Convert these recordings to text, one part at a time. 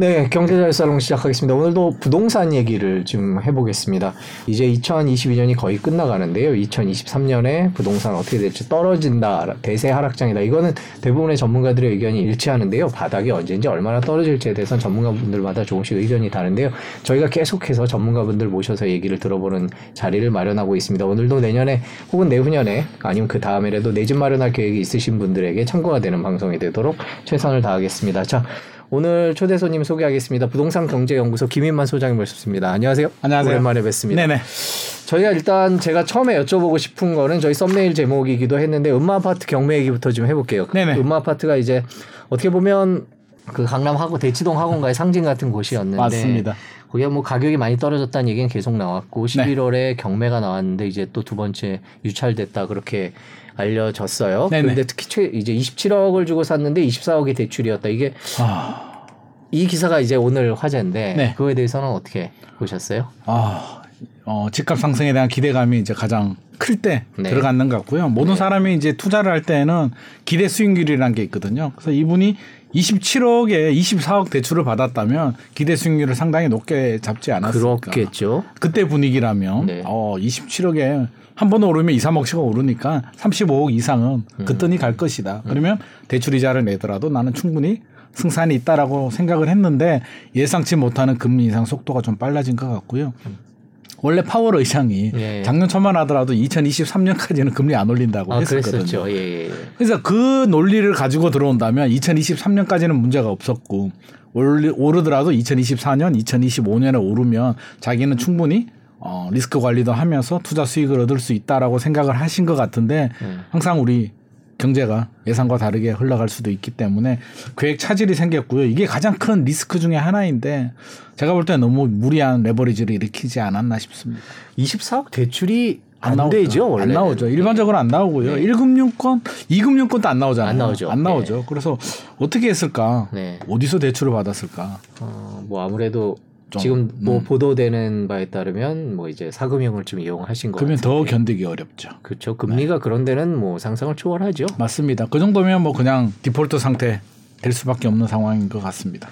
네, 경제자유살롱 시작하겠습니다. 오늘도 부동산 얘기를 좀 해보겠습니다. 이제 2022년이 거의 끝나가는데요. 2023년에 부동산 어떻게 될지 떨어진다, 대세 하락장이다. 이거는 대부분의 전문가들의 의견이 일치하는데요. 바닥이 언제인지 얼마나 떨어질지에 대해서는 전문가분들마다 조금씩 의견이 다른데요. 저희가 계속해서 전문가분들 모셔서 얘기를 들어보는 자리를 마련하고 있습니다. 오늘도 내년에 혹은 내후년에 아니면 그 다음에라도 내 집 마련할 계획이 있으신 분들에게 참고가 되는 방송이 되도록 최선을 다하겠습니다. 자, 오늘 초대 손님 소개하겠습니다. 부동산 경제연구소 김인만 소장님 모셨습니다. 안녕하세요. 안녕하세요. 오랜만에 뵙습니다. 네네. 저희가 일단 제가 처음에 여쭤보고 싶은 거는 저희 썸네일 제목이기도 했는데 음마 아파트 경매 얘기부터 좀 해볼게요. 네네. 음마 아파트가 이제 어떻게 보면 그 강남 하고 대치동 학원가의 상징 같은 곳이었는데 맞습니다. 거기가 뭐 가격이 많이 떨어졌다는 얘기는 계속 나왔고 11월에 경매가 나왔는데 이제 또 두 번째 유찰됐다 그렇게 알려졌어요. 네네. 근데 특히 최 이제 27억을 주고 샀는데 24억이 대출이었다. 이게 아, 이 기사가 이제 오늘 화제인데 네. 그거에 대해서는 어떻게 보셨어요? 아, 어, 집값 상승에 대한 기대감이 이제 가장 클때 네. 들어가는 것 같고요. 모든 사람이 이제 투자를 할 때는 기대 수익률이라는 게 있거든요. 그래서 이분이 27억에 24억 대출을 받았다면 기대 수익률을 상당히 높게 잡지 않았을까. 그렇겠죠. 그때 분위기라면 네. 어 27억에 한 번 오르면 2, 3억씩 오르니까 35억 이상은 음. 그뜬이 갈 것이다. 그러면 대출 이자를 내더라도 나는 충분히 승산이 있다라고 생각을 했는데 예상치 못하는 금리 인상 속도가 좀 빨라진 것 같고요. 원래 파월 의장이 예. 작년 초만 하더라도 2023년까지는 금리 안 올린다고 아, 했었거든요. 그랬었죠. 예, 예. 예. 그래서 그 논리를 가지고 들어온다면 2023년까지는 문제가 없었고 오르- 오르더라도 2024년, 2025년에 오르면 자기는 충분히 어, 리스크 관리도 하면서 투자 수익을 얻을 수 있다라고 생각을 하신 것 같은데 음. 항상 우리 경제가 예상과 다르게 흘러갈 수도 있기 때문에 계획 차질이 생겼고요. 이게 가장 큰 리스크 중에 하나인데 제가 볼 때 너무 무리한 레버리지를 일으키지 않았나 싶습니다. 24억 대출이 안, 나오- 되죠, 원래. 안 나오죠. 일반적으로 안 나오고요. 네. 1금융권, 2금융권도 안 나오잖아요. 안 나오죠. 안 나오죠. 그래서 어떻게 했을까? 네. 어디서 대출을 받았을까? 어, 뭐 아무래도 좀, 지금 뭐 음. 보도되는 바에 따르면 뭐 이제 사금융을 좀 이용하신 거 그러면 더. 견디기 어렵죠. 그렇죠. 금리가 그런 데는 뭐 상상을 초월하죠. 맞습니다. 그 정도면 뭐 그냥 디폴트 상태 될 수밖에 없는 상황인 것 같습니다.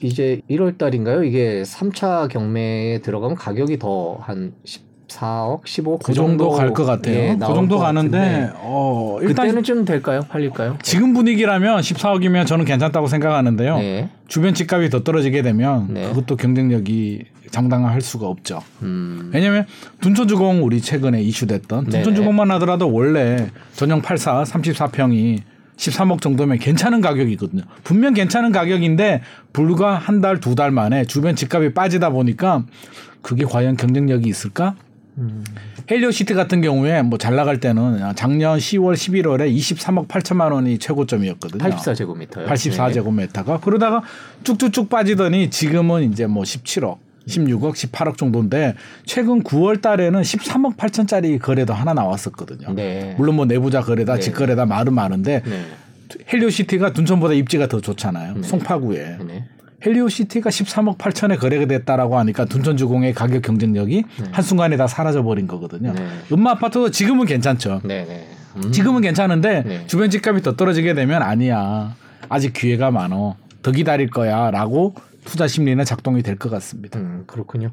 이제 1월 달인가요? 이게 3차 경매에 들어가면 가격이 더 한 14억, 15억 그 정도 갈 것 같아요. 예, 그 정도 것 가는데 어, 일단 그때는 좀 될까요? 팔릴까요? 지금 분위기라면 14억이면 저는 괜찮다고 생각하는데요. 네. 주변 집값이 더 떨어지게 되면 네. 그것도 경쟁력이 장당할 수가 없죠. 음. 왜냐하면 둔촌주공 우리 최근에 이슈됐던 네네. 둔촌주공만 하더라도 원래 전용 84 34평이 13억 정도면 괜찮은 가격이거든요. 분명 괜찮은 가격인데 불과 한 달 두 달 만에 주변 집값이 빠지다 보니까 그게 과연 경쟁력이 있을까? 음. 헬리오시티 같은 경우에 뭐 잘 나갈 때는 작년 10월 11월에 23억 8천만 원이 최고점이었거든요. 84제곱미터요. 84제곱미터가 그러다가 쭉쭉쭉 빠지더니 지금은 이제 뭐 17억, 16억, 18억 정도인데 최근 9월 달에는 13억 8천짜리 거래도 하나 나왔었거든요. 네. 물론 뭐 내부자 거래다, 네. 직거래다 말은 많은데 네. 헬리오시티가 둔촌보다 입지가 더 좋잖아요. 송파구에. 네. 헬리오시티가 13억 8천에 거래가 됐다라고 하니까 둔촌주공의 가격 경쟁력이 한순간에 다 사라져 버린 거거든요. 네. 은마 아파트도 지금은 괜찮죠. 네. 네. 음. 지금은 괜찮은데 네. 주변 집값이 더 떨어지게 되면 아니야. 아직 기회가 많어. 더 기다릴 거야라고 투자 심리는 작동이 될 것 같습니다. 음, 그렇군요.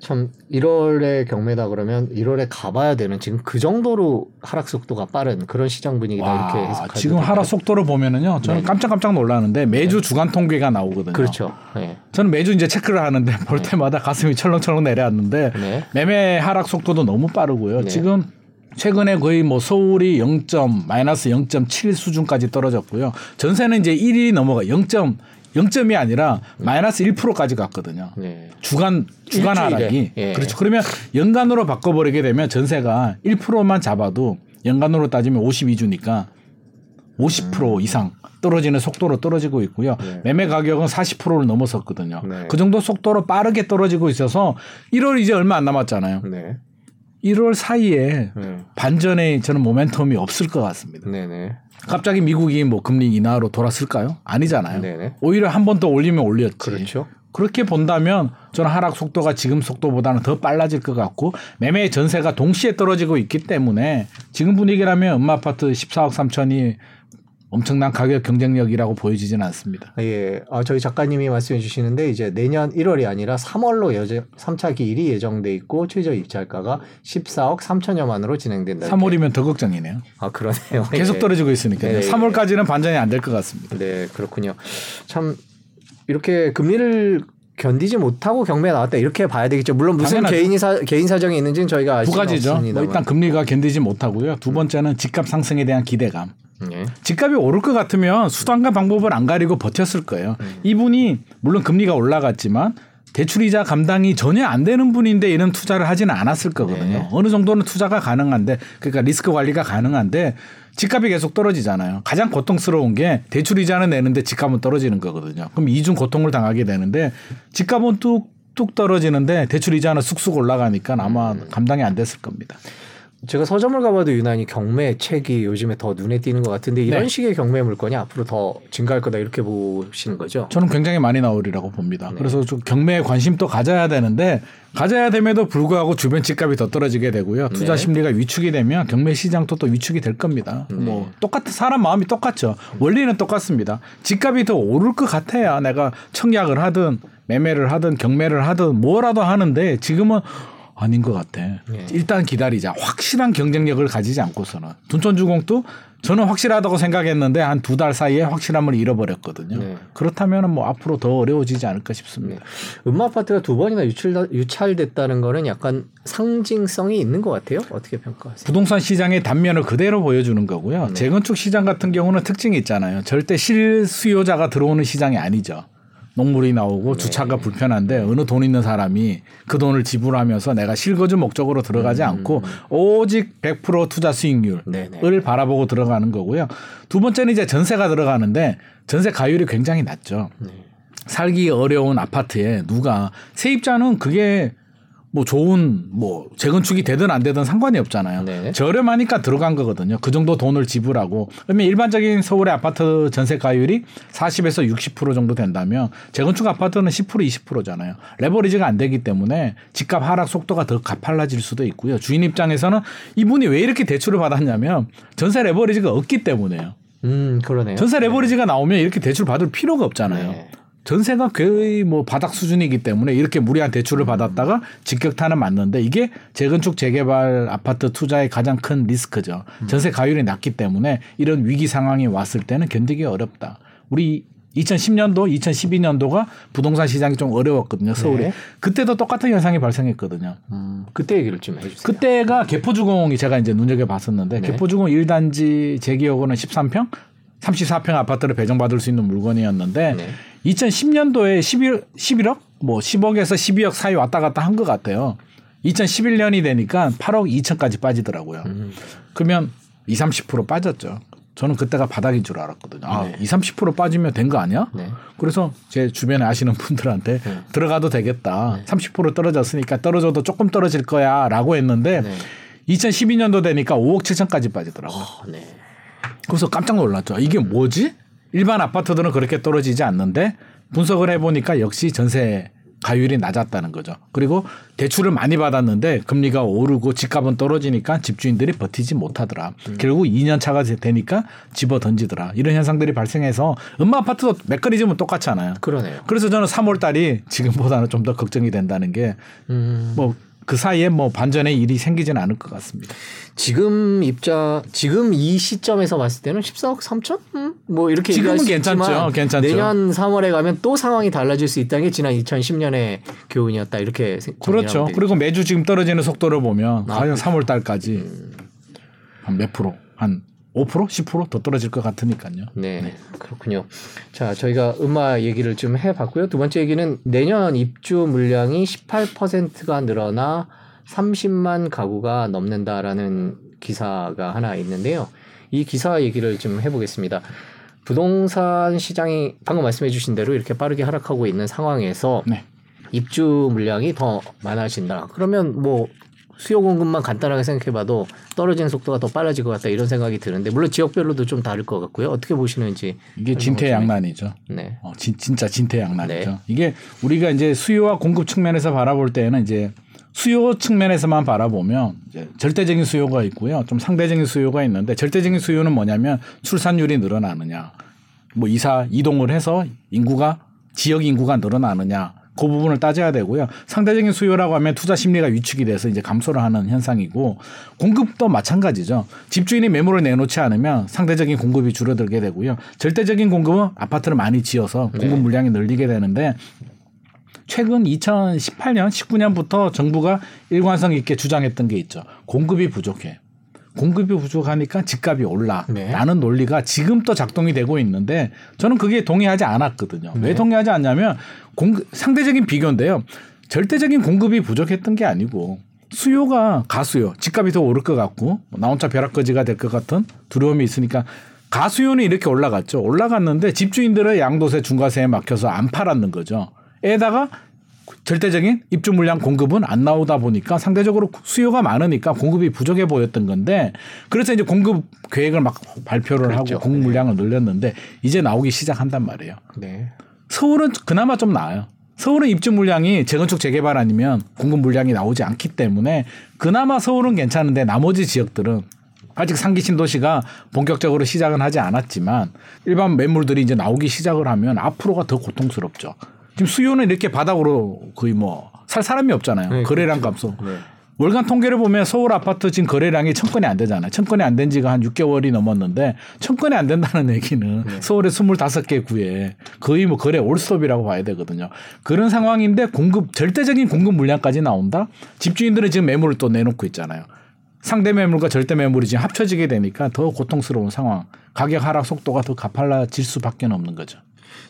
참 1월에 경매다 그러면 1월에 가봐야 되는 지금 그 정도로 하락 속도가 빠른 그런 시장 분위기다 이렇게 와, 해석하죠. 지금 하락 속도를 보면은요. 저는 네. 깜짝깜짝 놀라는데 매주 주간 통계가 나오거든요. 그렇죠. 네. 저는 매주 이제 체크를 하는데 볼 때마다 가슴이 철렁철렁 내려앉는데 네. 매매 하락 속도도 너무 빠르고요. 네. 지금 최근에 거의 뭐 서울이 0. 마이너스 0.7 수준까지 떨어졌고요. 전세는 이제 1이 넘어가 0. 0점이 아니라 마이너스 1%까지 갔거든요. 네. 주간 주간. 하락이 예. 그렇죠. 그러면 연간으로 바꿔버리게 되면 전세가 1%만 잡아도 연간으로 따지면 52주니까 50% 이상 떨어지는 속도로 떨어지고 있고요. 네. 매매 가격은 40%를 넘어섰거든요. 네. 그 정도 속도로 빠르게 떨어지고 있어서 1월 이제 얼마 안 남았잖아요. 네. 1월 사이에 네. 반전의 저는 모멘텀이 없을 것 같습니다. 네. 네. 갑자기 미국이 뭐 금리 인하로 돌았을까요? 아니잖아요. 네네. 오히려 한 번 더 올리면 올렸지. 그렇죠. 그렇게 본다면 저는 하락 속도가 지금 속도보다는 더 빨라질 것 같고 매매 전세가 동시에 떨어지고 있기 때문에 지금 분위기라면 음마 아파트 14억 3천이 엄청난 가격 경쟁력이라고 보여지지는 않습니다. 예, 아, 저희 작가님이 말씀해 주시는데 이제 내년 1월이 아니라 3월로 여제 3차 기일이 예정돼 있고 최저 입찰가가 14억 3천여만으로 진행된다. 3월이면 더 걱정이네요. 아 그러네요. 계속 예. 떨어지고 있으니까요. 네. 3월까지는 반전이 안 될 것 같습니다. 네, 그렇군요. 참 이렇게 금리를 견디지 못하고 경매에 나왔다 이렇게 봐야 되겠죠. 물론 무슨. 개인이 사, 개인 사정이 있는지는 저희가 알두 가지죠. 뭐 일단 금리가 견디지 못하고요. 두 번째는 집값 상승에 대한 기대감. 예. 집값이 오를 것 같으면 수단과 방법을 안 가리고 버텼을 거예요. 음. 이분이 물론 금리가 올라갔지만 대출이자 감당이 전혀 안 되는 분인데 이런 투자를 하지는 않았을 거거든요. 네. 어느 정도는 투자가 가능한데 그러니까 리스크 관리가 가능한데 집값이 계속 떨어지잖아요. 가장 고통스러운 게 대출이자는 내는데 집값은 떨어지는 거거든요. 그럼 이중 고통을 당하게 되는데 집값은 뚝 뚝 떨어지는데 대출이자는 쑥쑥 올라가니까 아마 음. 감당이 안 됐을 겁니다. 제가 서점을 가봐도 유난히 경매 책이 요즘에 더 눈에 띄는 것 같은데 이런 네. 식의 경매 물건이 앞으로 더 증가할 거다 이렇게 보시는 거죠? 저는 굉장히 많이 나오리라고 봅니다. 네. 그래서 좀 경매에 관심도 가져야 되는데 가져야 됨에도 불구하고 주변 집값이 더 떨어지게 되고요. 투자 네. 심리가 위축이 되면 경매 시장도 또 위축이 될 겁니다. 뭐 똑같은 사람 마음이 똑같죠. 원리는 똑같습니다. 집값이 더 오를 것 같아야 내가 청약을 하든 매매를 하든 경매를 하든 뭐라도 하는데 지금은 아닌 것 같아. 네. 일단 기다리자. 확실한 경쟁력을 가지지 않고서는 둔촌주공도 저는 확실하다고 생각했는데 한 두 달 사이에 확실함을 잃어버렸거든요. 네. 그렇다면 뭐 앞으로 더 어려워지지 않을까 싶습니다. 음마 아파트가 두 번이나 유출, 유찰됐다는 거는 약간 상징성이 있는 것 같아요. 어떻게 평가하세요? 부동산 시장의 단면을 그대로 보여주는 거고요. 재건축 시장 같은 경우는 특징이 있잖아요. 절대 실수요자가 들어오는 시장이 아니죠. 농물이 나오고 주차가 불편한데 어느 돈 있는 사람이 그 돈을 지불하면서 내가 실거주 목적으로 들어가지 않고 오직 100% 투자 수익률을 네네. 바라보고 들어가는 거고요. 두 번째는 이제 전세가 들어가는데 전세 가율이 굉장히 낮죠. 네. 살기 어려운 아파트에 누가 세입자는 그게 뭐 좋은 뭐 재건축이 되든 안 되든 상관이 없잖아요. 네. 저렴하니까 들어간 거거든요. 그 정도 돈을 지불하고 그러면 일반적인 서울의 아파트 전세 가율이 40에서 60% 정도 된다면 재건축 아파트는 10% 20%잖아요. 레버리지가 안 되기 때문에 집값 하락 속도가 더 가팔라질 수도 있고요. 주인 입장에서는 이분이 왜 이렇게 대출을 받았냐면 전세 레버리지가 없기 때문에요. 음, 그러네요. 전세 레버리지가 나오면 이렇게 대출 받을 필요가 없잖아요. 네. 전세가 거의 뭐 바닥 수준이기 때문에 이렇게 무리한 대출을 받았다가 직격탄은 맞는데 이게 재건축 재개발 아파트 투자의 가장 큰 리스크죠. 전세 가율이 낮기 때문에 이런 위기 상황이 왔을 때는 견디기 어렵다. 우리 2010년도, 2012년도가 부동산 시장이 좀 어려웠거든요. 서울에. 네. 그때도 똑같은 현상이 발생했거든요. 음, 그때 얘기를 좀 해주세요. 그때가 개포주공이 제가 이제 눈여겨 봤었는데 네. 개포주공 1단지 제 기억으로는 13평, 34평 아파트를 배정받을 수 있는 물건이었는데 네. 2010년도에 11, 11억, 뭐 10억에서 12억 사이 왔다 갔다 한 것 같아요. 2011년이 되니까 8억 2천까지 빠지더라고요. 음. 그러면 20, 30% 빠졌죠. 저는 그때가 바닥인 줄 알았거든요. 아, 네. 20, 30% 빠지면 된 거 아니야? 네. 그래서 제 주변에 아시는 분들한테 네. 들어가도 되겠다. 30% 떨어졌으니까 떨어져도 조금 떨어질 거야 라고 했는데 네. 2012년도 되니까 5억 7천까지 빠지더라고요. 어, 네. 그래서 깜짝 놀랐죠. 이게 뭐지? 일반 아파트들은 그렇게 떨어지지 않는데 분석을 해보니까 역시 전세 가율이 낮았다는 거죠. 그리고 대출을 많이 받았는데 금리가 오르고 집값은 떨어지니까 집주인들이 버티지 못하더라. 결국 2년 차가 되니까 집어 던지더라. 이런 현상들이 발생해서 음마 아파트도 메커니즘은 똑같잖아요. 그러네요. 그래서 저는 3월 달이 지금보다는 좀 더 걱정이 된다는 게뭐 그 음. 사이에 뭐 반전의 일이 생기지는 않을 것 같습니다. 지금 입자 지금 이 시점에서 봤을 때는 14억 3천? 음? 뭐 이렇게 지금은 괜찮죠. 괜찮죠. 내년 3월에 가면 또 상황이 달라질 수 있다는 게 지난 2010년의 교훈이었다 이렇게 생- 그렇죠. 그리고 매주 지금 떨어지는 속도를 보면 아, 과연 3월 달까지 한몇 프로, 한 5%, 10%더 떨어질 것 같으니까요. 네, 그렇군요. 자, 저희가 음악 얘기를 좀 해봤고요. 두 번째 얘기는 내년 입주 물량이 18%가 늘어나 30만 가구가 넘는다라는 기사가 하나 있는데요. 이 기사 얘기를 좀 해보겠습니다. 부동산 시장이 방금 말씀해주신 대로 이렇게 빠르게 하락하고 있는 상황에서 네. 입주 물량이 더 많아진다. 그러면 뭐 수요 공급만 간단하게 생각해봐도 떨어지는 속도가 더 빨라질 것 같다 이런 생각이 드는데 물론 지역별로도 좀 다를 것 같고요. 어떻게 보시는지 이게 진퇴양난이죠. 네. 어, 진, 진짜 진퇴양난이죠. 네. 이게 우리가 이제 수요와 공급 측면에서 바라볼 때는 이제 수요 측면에서만 바라보면 이제 절대적인 수요가 있고요. 좀 상대적인 수요가 있는데 절대적인 수요는 뭐냐면 출산율이 늘어나느냐. 뭐 이사 이동을 해서 인구가 지역 인구가 늘어나느냐. 그 부분을 따져야 되고요. 상대적인 수요라고 하면 투자 심리가 위축이 돼서 이제 감소를 하는 현상이고 공급도 마찬가지죠. 집주인이 매물을 내놓지 않으면 상대적인 공급이 줄어들게 되고요. 절대적인 공급은 아파트를 많이 지어서 공급 네. 물량이 늘리게 되는데 최근 2018년, 19년부터 정부가 일관성 있게 주장했던 게 있죠. 공급이 부족해. 공급이 부족하니까 집값이 올라. 네. 라는 논리가 지금 또 작동이 되고 있는데 저는 그게 동의하지 않았거든요. 왜 동의하지 않냐면 공급, 상대적인 비교인데요. 절대적인 공급이 부족했던 게 아니고 수요가 가수요. 집값이 더 오를 것 같고 뭐나 혼자 벼락거지가 될 것 같은 두려움이 있으니까 가수요는 이렇게 올라갔죠. 올라갔는데 집주인들의 양도세 중과세에 막혀서 안 팔았는 거죠. 에다가 절대적인 입주 물량 공급은 안 나오다 보니까 상대적으로 수요가 많으니까 공급이 부족해 보였던 건데 그래서 이제 공급 계획을 막 발표를 그랬죠. 하고 공급 물량을 늘렸는데 이제 나오기 시작한단 말이에요. 네. 서울은 그나마 좀 나아요. 서울은 입주 물량이 재건축 재개발 아니면 공급 물량이 나오지 않기 때문에 그나마 서울은 괜찮은데 나머지 지역들은 아직 상기 신도시가 본격적으로 시작은 하지 않았지만 일반 매물들이 이제 나오기 시작을 하면 앞으로가 더 고통스럽죠. 지금 수요는 이렇게 바닥으로 거의 뭐 살 사람이 없잖아요. 네, 거래량 값도. 네. 월간 통계를 보면 서울 아파트 지금 거래량이 천 건이 안 되잖아요. 천 건이 안 된 지가 한 6개월이 넘었는데 천 건이 안 된다는 얘기는 서울의 25개 구에 거의 뭐 거래 올스톱이라고 봐야 되거든요. 그런 상황인데 공급 절대적인 공급 물량까지 나온다. 집주인들은 지금 매물을 또 내놓고 있잖아요. 상대 매물과 절대 매물이 지금 합쳐지게 되니까 더 고통스러운 상황. 가격 하락 속도가 더 가팔라질 수밖에 없는 거죠.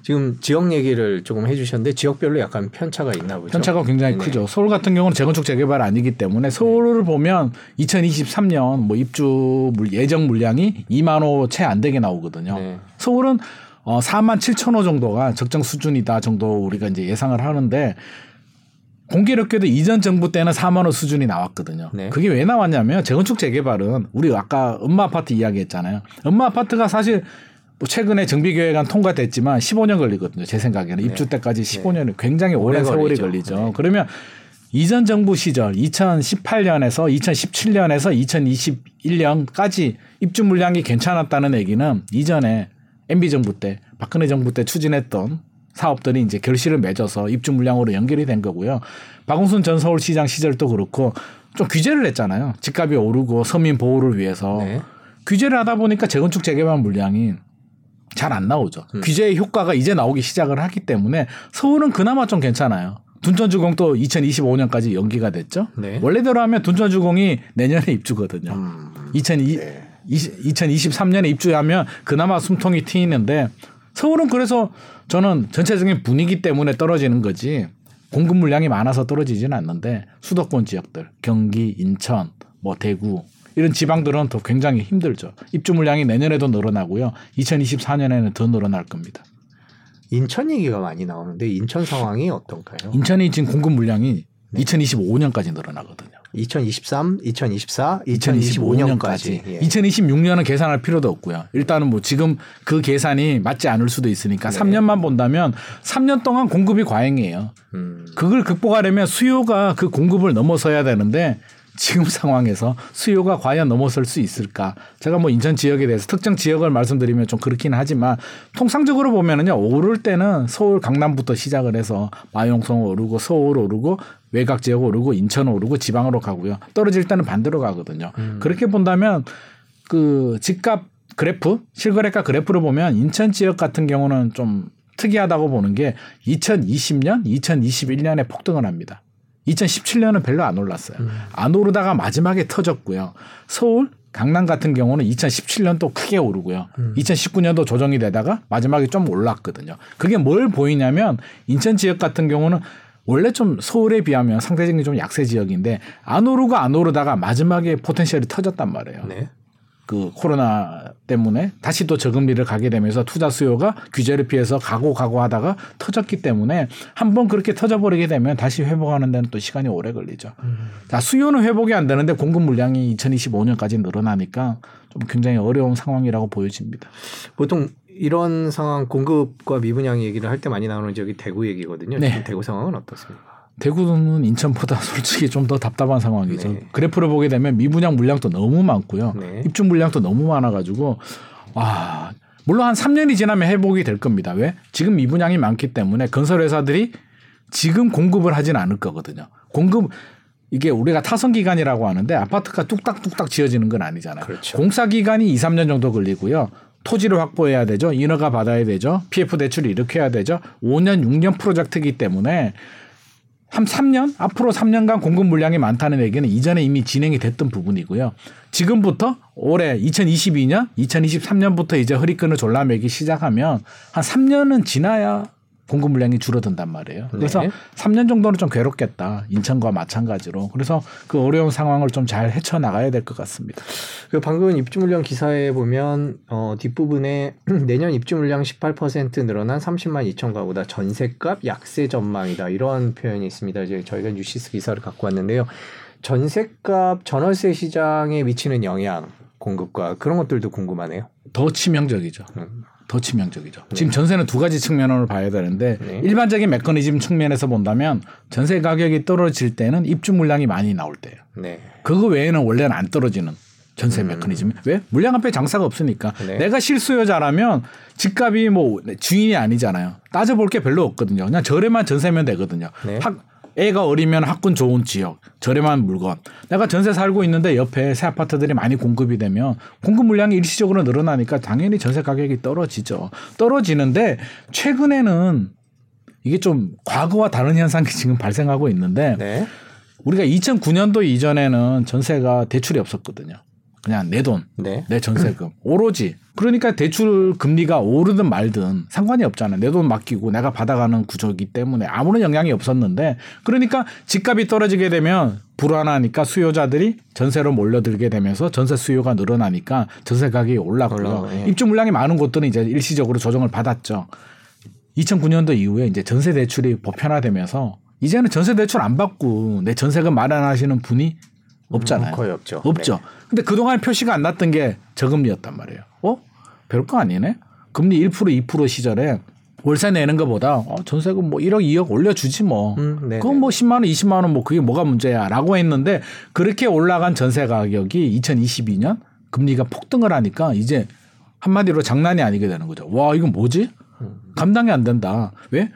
지금 지역 얘기를 조금 해주셨는데 지역별로 약간 편차가 있나 보죠. 편차가 굉장히 네. 크죠. 서울 같은 경우는 재건축 재개발 아니기 때문에 서울을 보면 2023년 뭐 입주 물- 예정 물량이 2만 호 채 안 되게 나오거든요. 네. 서울은 어 4만 7천 호 정도가 적정 수준이다 정도 우리가 이제 예상을 하는데 공교롭게도 이전 정부 때는 4만 호 수준이 나왔거든요. 네. 그게 왜 나왔냐면 재건축 재개발은 우리 아까 엄마 아파트 이야기했잖아요. 엄마 아파트가 사실 뭐 최근에 정비 계획안 통과됐지만 15년 걸리거든요. 제 생각에는 입주 때까지 15년이 굉장히 오랜 세월이 걸리죠. 네. 그러면 이전 정부 시절 2018년에서 2017년에서 2021년까지 입주 물량이 괜찮았다는 얘기는 이전에 MB 정부 때 박근혜 정부 때 추진했던 사업들이 이제 결실을 맺어서 입주 물량으로 연결이 된 거고요. 박원순 전 서울시장 시절도 그렇고 좀 규제를 했잖아요. 집값이 오르고 서민 보호를 위해서 네. 규제를 하다 보니까 재건축 재개발 물량이 잘 안 나오죠. 음. 규제의 효과가 이제 나오기 시작을 하기 때문에 서울은 그나마 좀 괜찮아요. 둔천주공도 2025년까지 연기가 됐죠. 네. 원래대로 하면 둔천주공이 내년에 입주거든요. 음. 2002, 2023년에 입주하면 그나마 숨통이 트이는데 서울은 그래서 저는 전체적인 분위기 때문에 떨어지는 거지 공급 물량이 많아서 떨어지지는 않는데 수도권 지역들 경기, 인천, 뭐 대구 이런 지방들은 더 굉장히 힘들죠. 입주 물량이 내년에도 늘어나고요. 2024년에는 더 늘어날 겁니다. 인천 얘기가 많이 나오는데 인천 상황이 어떤가요? 인천이 지금 공급 물량이 2025년까지 늘어나거든요. 2023, 2024, 2025년까지. 2025년까지. 예. 2026년은 계산할 필요도 없고요. 일단은 뭐 지금 그 계산이 맞지 않을 수도 있으니까 네. 3년만 본다면 3년 동안 공급이 과잉이에요. 음. 그걸 극복하려면 수요가 그 공급을 넘어서야 되는데 지금 상황에서 수요가 과연 넘어설 수 있을까? 제가 뭐 인천 지역에 대해서 특정 지역을 말씀드리면 좀 그렇긴 하지만 통상적으로 보면은요 오를 때는 서울 강남부터 시작을 해서 마용성 오르고 서울 오르고 외곽 지역 오르고 인천 오르고 지방으로 가고요 떨어질 때는 반대로 가거든요. 그렇게 본다면 그 집값 그래프 실거래가 그래프를 보면 인천 지역 같은 경우는 좀 특이하다고 보는 게 2020년, 2021년에 폭등을 합니다. 2017년은 별로 안 올랐어요. 안 오르다가 마지막에 터졌고요. 서울, 강남 같은 경우는 2017년도 크게 오르고요. 2019년도 조정이 되다가 마지막에 좀 올랐거든요. 그게 뭘 보이냐면 인천 지역 같은 경우는 원래 좀 서울에 비하면 상대적인 좀 약세 지역인데 안 오르고 안 오르다가 마지막에 포텐셜이 터졌단 말이에요. 네. 그 코로나 때문에 다시 또 저금리를 가게 되면서 투자 수요가 규제를 피해서 가고 가고 하다가 터졌기 때문에 한번 그렇게 터져버리게 되면 다시 회복하는 데는 또 시간이 오래 걸리죠. 자, 수요는 회복이 안 되는데 공급 물량이 2025년까지 늘어나니까 좀 굉장히 어려운 상황이라고 보여집니다. 보통 이런 상황 공급과 미분양 얘기를 할 때 많이 나오는 지역이 대구 얘기거든요. 네. 지금 대구 상황은 어떻습니까? 대구는 인천보다 솔직히 좀 더 답답한 상황이죠. 네. 그래프를 보게 되면 미분양 물량도 너무 많고요. 네. 입주 물량도 너무 많아가지고 아 물론 한 3년이 지나면 회복이 될 겁니다. 왜? 지금 미분양이 많기 때문에 건설 회사들이 지금 공급을 하진 않을 거거든요. 공급 이게 우리가 타선 기간이라고 하는데 아파트가 뚝딱뚝딱 지어지는 건 아니잖아요. 그렇죠. 공사 기간이 2, 3년 정도 걸리고요. 토지를 확보해야 되죠. 인허가 받아야 되죠. PF 대출을 이렇게 해야 되죠. 5년, 6년 프로젝트이기 때문에 한 3년 앞으로 3년간 공급 물량이 많다는 얘기는 이전에 이미 진행이 됐던 부분이고요. 지금부터 올해 2022년, 2023년부터 이제 허리끈을 졸라매기 시작하면 한 3년은 지나야 공급 물량이 줄어든단 말이에요. 그래서 네. 3년 정도는 좀 괴롭겠다. 인천과 마찬가지로. 그래서 그 어려운 상황을 좀 잘 헤쳐 나가야 될 것 같습니다. 그 방금 입주 물량 기사에 보면 어, 뒷부분에 내년 입주 물량 18% 늘어난 30만 2천 가구다. 전세값 약세 전망이다. 이런 표현이 있습니다. 이제 저희가 뉴시스 기사를 갖고 왔는데요. 전세값 전월세 시장에 미치는 영향 공급과 그런 것들도 궁금하네요. 더 치명적이죠. 음. 더 치명적이죠. 지금 전세는 두 가지 측면으로 봐야 되는데 네. 일반적인 메커니즘 측면에서 본다면 전세 가격이 떨어질 때는 입주 물량이 많이 나올 때예요. 네. 그거 외에는 원래는 안 떨어지는 전세 메커니즘. 왜? 물량 앞에 장사가 없으니까. 음. 네. 내가 실수요자라면 집값이 뭐 주인이 아니잖아요. 따져볼 게 별로 없거든요. 그냥 저렴한 전세면 되거든요. 네. 학, 애가 어리면 학군 좋은 지역, 저렴한 물건. 내가 전세 살고 있는데 옆에 새 아파트들이 많이 공급이 되면 공급 물량이 일시적으로 늘어나니까 당연히 전세 가격이 떨어지죠. 떨어지는데 최근에는 이게 좀 과거와 다른 현상이 지금 발생하고 있는데 네. 우리가 2009년도 이전에는 전세가 대출이 없었거든요. 그냥 내 돈, 네. 내 전세금 오로지 그러니까 대출 금리가 오르든 말든 상관이 없잖아요. 내 돈 맡기고 내가 받아가는 구조이기 때문에 아무런 영향이 없었는데 그러니까 집값이 떨어지게 되면 불안하니까 수요자들이 전세로 몰려들게 되면서 전세 수요가 늘어나니까 전세 가격이 올랐고요. 예. 입주 물량이 많은 곳들은 이제 일시적으로 조정을 받았죠. 2009년도 이후에 이제 전세 대출이 보편화되면서 이제는 전세 대출 안 받고 내 전세금 마련하시는 분이 없잖아요. 거의 없죠. 없죠. 근데 그동안 표시가 안 났던 게 저금리였단 말이에요. 어? 별거 아니네. 금리 1% 2% 시절에 월세 내는 것보다 어, 전세금 뭐 1억 2억 올려주지 뭐. 음, 네, 그건 뭐 10만 원 20만 원 뭐 그게 뭐가 문제야라고 했는데 그렇게 올라간 전세 가격이 2022년 금리가 폭등을 하니까 이제 한마디로 장난이 아니게 되는 거죠. 와 이건 뭐지? 감당이 안 된다. 왜?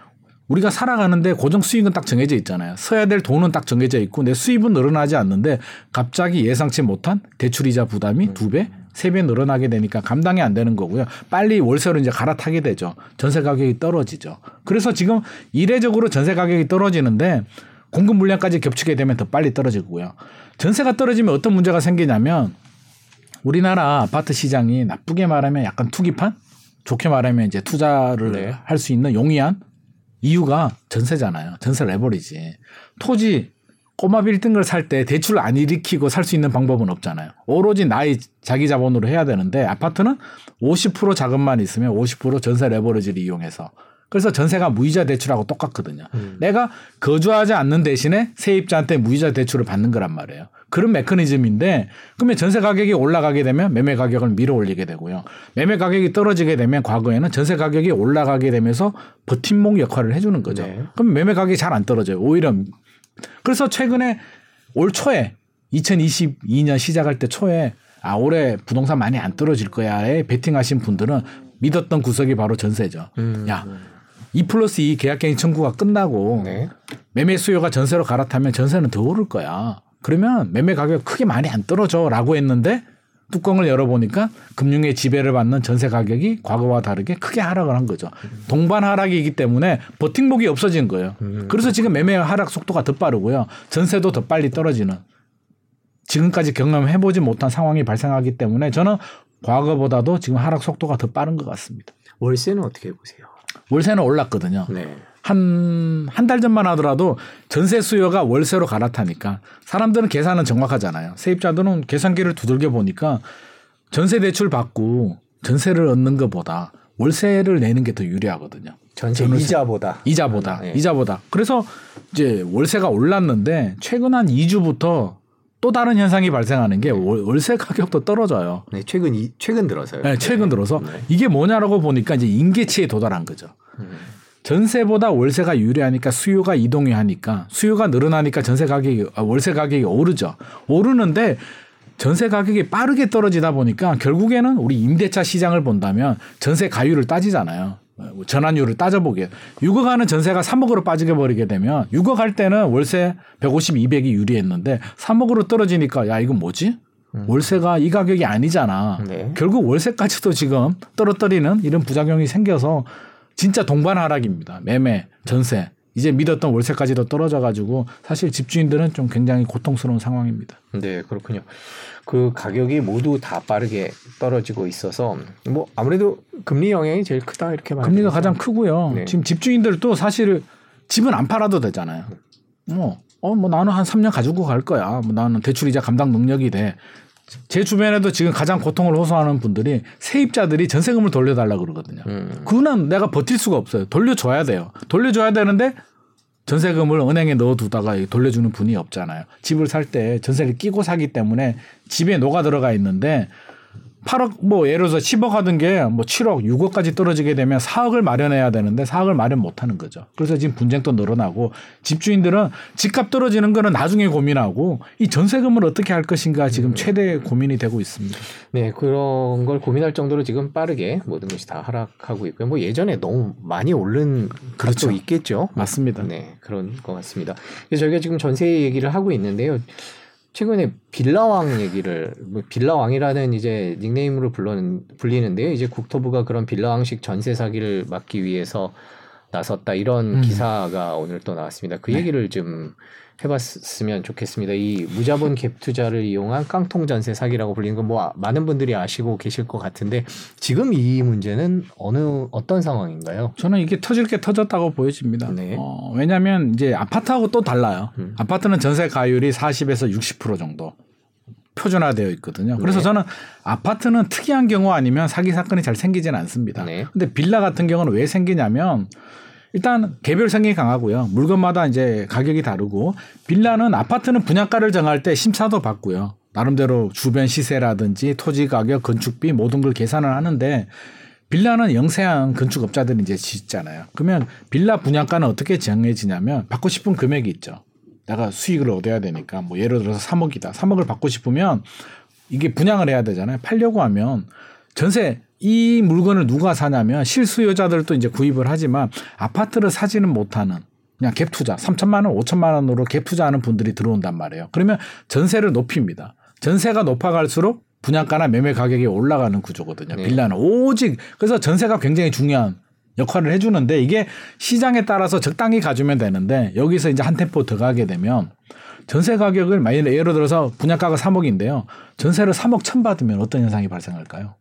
우리가 살아가는데 고정 수익은 딱 정해져 있잖아요. 써야 될 돈은 딱 정해져 있고 내 수입은 늘어나지 않는데 갑자기 예상치 못한 대출이자 부담이 두 배, 세 배 늘어나게 되니까 감당이 안 되는 거고요. 빨리 월세로 이제 갈아타게 되죠. 전세 가격이 떨어지죠. 그래서 지금 이례적으로 전세 가격이 떨어지는데 공급 물량까지 겹치게 되면 더 빨리 떨어지고요. 전세가 떨어지면 어떤 문제가 생기냐면 우리나라 아파트 시장이 나쁘게 말하면 약간 투기판? 좋게 말하면 이제 투자를 네. 할수 있는 용이한 이유가 전세잖아요. 전세 레버리지. 토지 꼬마 빌딩을 살 때 대출 안 일으키고 살 수 있는 방법은 없잖아요. 오로지 나의 자기 자본으로 해야 되는데 아파트는 50% 자금만 있으면 50% 전세 레버리지를 이용해서 그래서 전세가 무이자 대출하고 똑같거든요. 내가 거주하지 않는 대신에 세입자한테 무이자 대출을 받는 거란 말이에요. 그런 메커니즘인데 그러면 전세 가격이 올라가게 되면 매매 가격을 밀어 올리게 되고요. 매매 가격이 떨어지게 되면 과거에는 전세 가격이 올라가게 되면서 버팀목 역할을 해주는 거죠. 네. 그럼 매매 가격이 잘 안 떨어져요. 오히려 그래서 최근에 올 초에 2022년 시작할 때 초에 아 올해 부동산 많이 안 떨어질 거야에 베팅하신 분들은 믿었던 구석이 바로 전세죠. 음. 야, 2 플러스 2 계약갱신 청구가 끝나고 네. 매매 수요가 전세로 갈아타면 전세는 더 오를 거야. 그러면 매매 가격 크게 많이 안 떨어져라고 했는데 뚜껑을 열어보니까 금융의 지배를 받는 전세 가격이 과거와 다르게 크게 하락을 한 거죠. 동반 하락이기 때문에 버팅목이 없어진 거예요. 그래서 지금 매매 하락 속도가 더 빠르고요. 전세도 더 빨리 떨어지는 지금까지 경험해보지 못한 상황이 발생하기 때문에 저는 과거보다도 지금 하락 속도가 더 빠른 것 같습니다. 월세는 어떻게 보세요? 월세는 올랐거든요. 네. 한, 한 달 전만 하더라도 전세 수요가 월세로 갈아타니까 사람들은 계산은 정확하잖아요. 세입자들은 계산기를 두들겨 보니까 전세 대출 받고 전세를 얻는 것보다 월세를 내는 게 더 유리하거든요. 전세. 이자보다. 이자보다, 네. 이자보다. 그래서 이제 월세가 올랐는데 최근 한 2주부터 또 다른 현상이 발생하는 게 월- 월세 가격도 떨어져요. 네, 최근 이 최근 들어서요. 네, 최근 들어서 네. 이게 뭐냐라고 보니까 이제 임계치에 도달한 거죠. 음. 전세보다 월세가 유리하니까 수요가 이동이 하니까 수요가 늘어나니까 전세 가격이 아, 월세 가격이 오르죠. 오르는데 전세 가격이 빠르게 떨어지다 보니까 결국에는 우리 임대차 시장을 본다면 전세 가율을 따지잖아요. 전환율을 따져보게. 6억 하는 전세가 3억으로 빠지게 버리게 되면 6억 할 때는 월세 150, 200이 유리했는데 3억으로 떨어지니까 야 이건 뭐지? 음. 월세가 이 가격이 아니잖아. 네. 결국 월세까지도 지금 떨어뜨리는 이런 부작용이 생겨서 진짜 동반 하락입니다. 매매, 전세. 이제 믿었던 월세까지도 떨어져 가지고 사실 집주인들은 좀 굉장히 고통스러운 상황입니다. 네, 그렇군요. 그 가격이 모두 다 빠르게 떨어지고 있어서 뭐 아무래도 금리 영향이 제일 크다 이렇게 말해요. 금리가 가장 크고요. 네. 지금 집주인들도 사실 집은 안 팔아도 되잖아요. 뭐, 어, 뭐 나는 한 3년 가지고 갈 거야. 뭐 나는 대출 이자 감당 능력이 돼. 제 주변에도 지금 가장 고통을 호소하는 분들이 세입자들이 전세금을 돌려달라 그러거든요. 음. 그거는 내가 버틸 수가 없어요. 돌려줘야 돼요. 돌려줘야 되는데 전세금을 은행에 넣어두다가 돌려주는 분이 없잖아요. 집을 살 때 전세를 끼고 사기 때문에 집에 녹아 들어가 있는데 8억 뭐 예를 들어서 10억 하던 게 뭐 7억, 6억까지 떨어지게 되면 4억을 마련해야 되는데 4억을 마련 못 하는 거죠. 그래서 지금 분쟁도 늘어나고 집주인들은 집값 떨어지는 거는 나중에 고민하고 이 전세금을 어떻게 할 것인가 지금 최대 고민이 되고 있습니다. 네, 그런 걸 고민할 정도로 지금 빠르게 모든 것이 다 하락하고 있고요. 뭐 예전에 너무 많이 오른 그렇죠. 있겠죠. 맞습니다. 네, 그런 것 같습니다. 저희가 지금 전세 얘기를 하고 있는데요. 최근에 빌라왕 얘기를 뭐 빌라왕이라는 이제 닉네임으로 불러는 불리는데요. 이제 국토부가 그런 빌라왕식 전세 사기를 막기 위해서 나섰다 이런 음. 기사가 오늘 또 나왔습니다. 그 네. 얘기를 좀 해봤으면 좋겠습니다. 이 무자본 갭 투자를 이용한 깡통 전세 사기라고 불리는 건 뭐 많은 분들이 아시고 계실 것 같은데 지금 이 문제는 어느 어떤 상황인가요? 저는 이게 터질 게 터졌다고 보여집니다. 네. 어, 왜냐하면 이제 아파트하고 또 달라요. 음. 아파트는 전세 가율이 40에서 60% 정도 표준화되어 있거든요. 그래서 네. 저는 아파트는 특이한 경우 아니면 사기 사건이 잘 생기지는 않습니다. 네. 근데 빌라 같은 경우는 왜 생기냐면 일단 개별성이 강하고요. 물건마다 이제 가격이 다르고 빌라는 아파트는 분양가를 정할 때 심사도 받고요. 나름대로 주변 시세라든지 토지 가격, 건축비 모든 걸 계산을 하는데 빌라는 영세한 건축업자들이 이제 짓잖아요. 그러면 빌라 분양가는 어떻게 정해지냐면 받고 싶은 금액이 있죠. 내가 수익을 얻어야 되니까 뭐 예를 들어서 3억이다. 3억을 받고 싶으면 이게 분양을 해야 되잖아요. 팔려고 하면 전세 이 물건을 누가 사냐면 실수요자들도 이제 구입을 하지만 아파트를 사지는 못하는 그냥 갭 투자 3천만 원, 5천만 원으로 갭 투자하는 분들이 들어온단 말이에요. 그러면 전세를 높입니다. 전세가 높아갈수록 분양가나 매매 가격이 올라가는 구조거든요. 네. 빌라는 오직 그래서 전세가 굉장히 중요한 역할을 해주는데 이게 시장에 따라서 적당히 가주면 되는데 여기서 이제 한 템포 더 가게 되면 전세 가격을 만약에 예를 들어서 분양가가 3억인데요. 전세를 3억 천 받으면 어떤 현상이 발생할까요?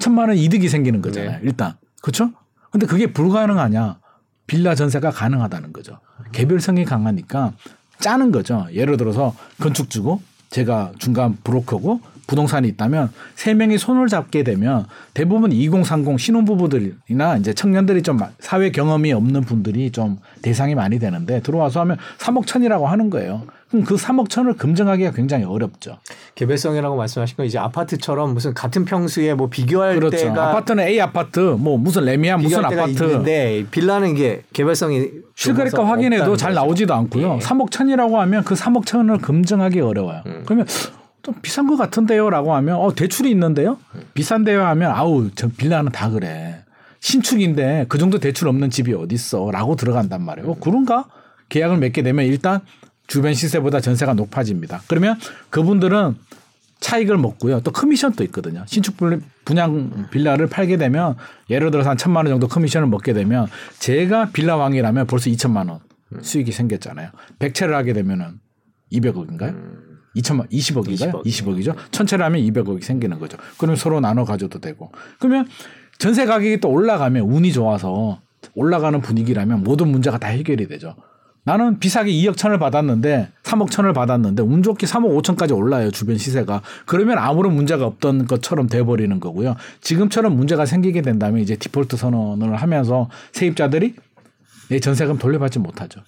천만 원 이득이 생기는 거잖아요. 네. 일단. 그렇죠? 근데 그게 불가능하냐? 빌라 전세가 가능하다는 거죠. 개별성이 강하니까 짜는 거죠. 예를 들어서 건축주고 제가 중간 브로커고 부동산이 있다면 세 명이 손을 잡게 되면 대부분 2030 신혼부부들이나 이제 청년들이 좀 사회 경험이 없는 분들이 좀 대상이 많이 되는데 들어와서 하면 3억 천이라고 하는 거예요. 그럼 그 3억 천을 금정하기가 굉장히 어렵죠. 개별성이라고 말씀하신 건 이제 아파트처럼 무슨 같은 평수에 뭐 비교할 그렇죠. 때가 아파트는 A 아파트 뭐 무슨 레미안 무슨 아파트 있는데 빌라는 이게 개별성이 실거래가 확인해도 잘 나오지도 않고요. 예. 3억 천이라고 하면 그 3억 천을 금정하기 어려워요. 음. 그러면 좀 비싼 것 같은데요라고 하면 어 대출이 있는데요 비싼데요 하면 아우 저 빌라는 다 그래 신축인데 그 정도 대출 없는 집이 어딨어라고 들어간단 말이에요 어, 그런가 계약을 맺게 되면 일단 주변 시세보다 전세가 높아집니다 그러면 그분들은 차익을 먹고요 또 커미션도 있거든요 신축 분양 빌라를 팔게 되면 예를 들어서 한 천만 원 정도 커미션을 먹게 되면 제가 빌라 왕이라면 벌써 이천만 원 수익이 생겼잖아요 백채를 하게 되면은 200억인가요? 음. 2천만 20억인가요? 20억. 20억이죠. 천채를 하면 200억이 생기는 거죠. 그러면 서로 나눠 가져도 되고. 그러면 전세 가격이 또 올라가면 운이 좋아서 올라가는 분위기라면 모든 문제가 다 해결이 되죠. 나는 비싸게 2억 천을 받았는데 3억 천을 받았는데 운 좋게 3억 5천까지 올라요 주변 시세가 그러면 아무런 문제가 없던 것처럼 돼버리는 거고요 지금처럼 문제가 생기게 된다면 이제 디폴트 선언을 하면서 세입자들이 내 전세금 돌려받지 못하죠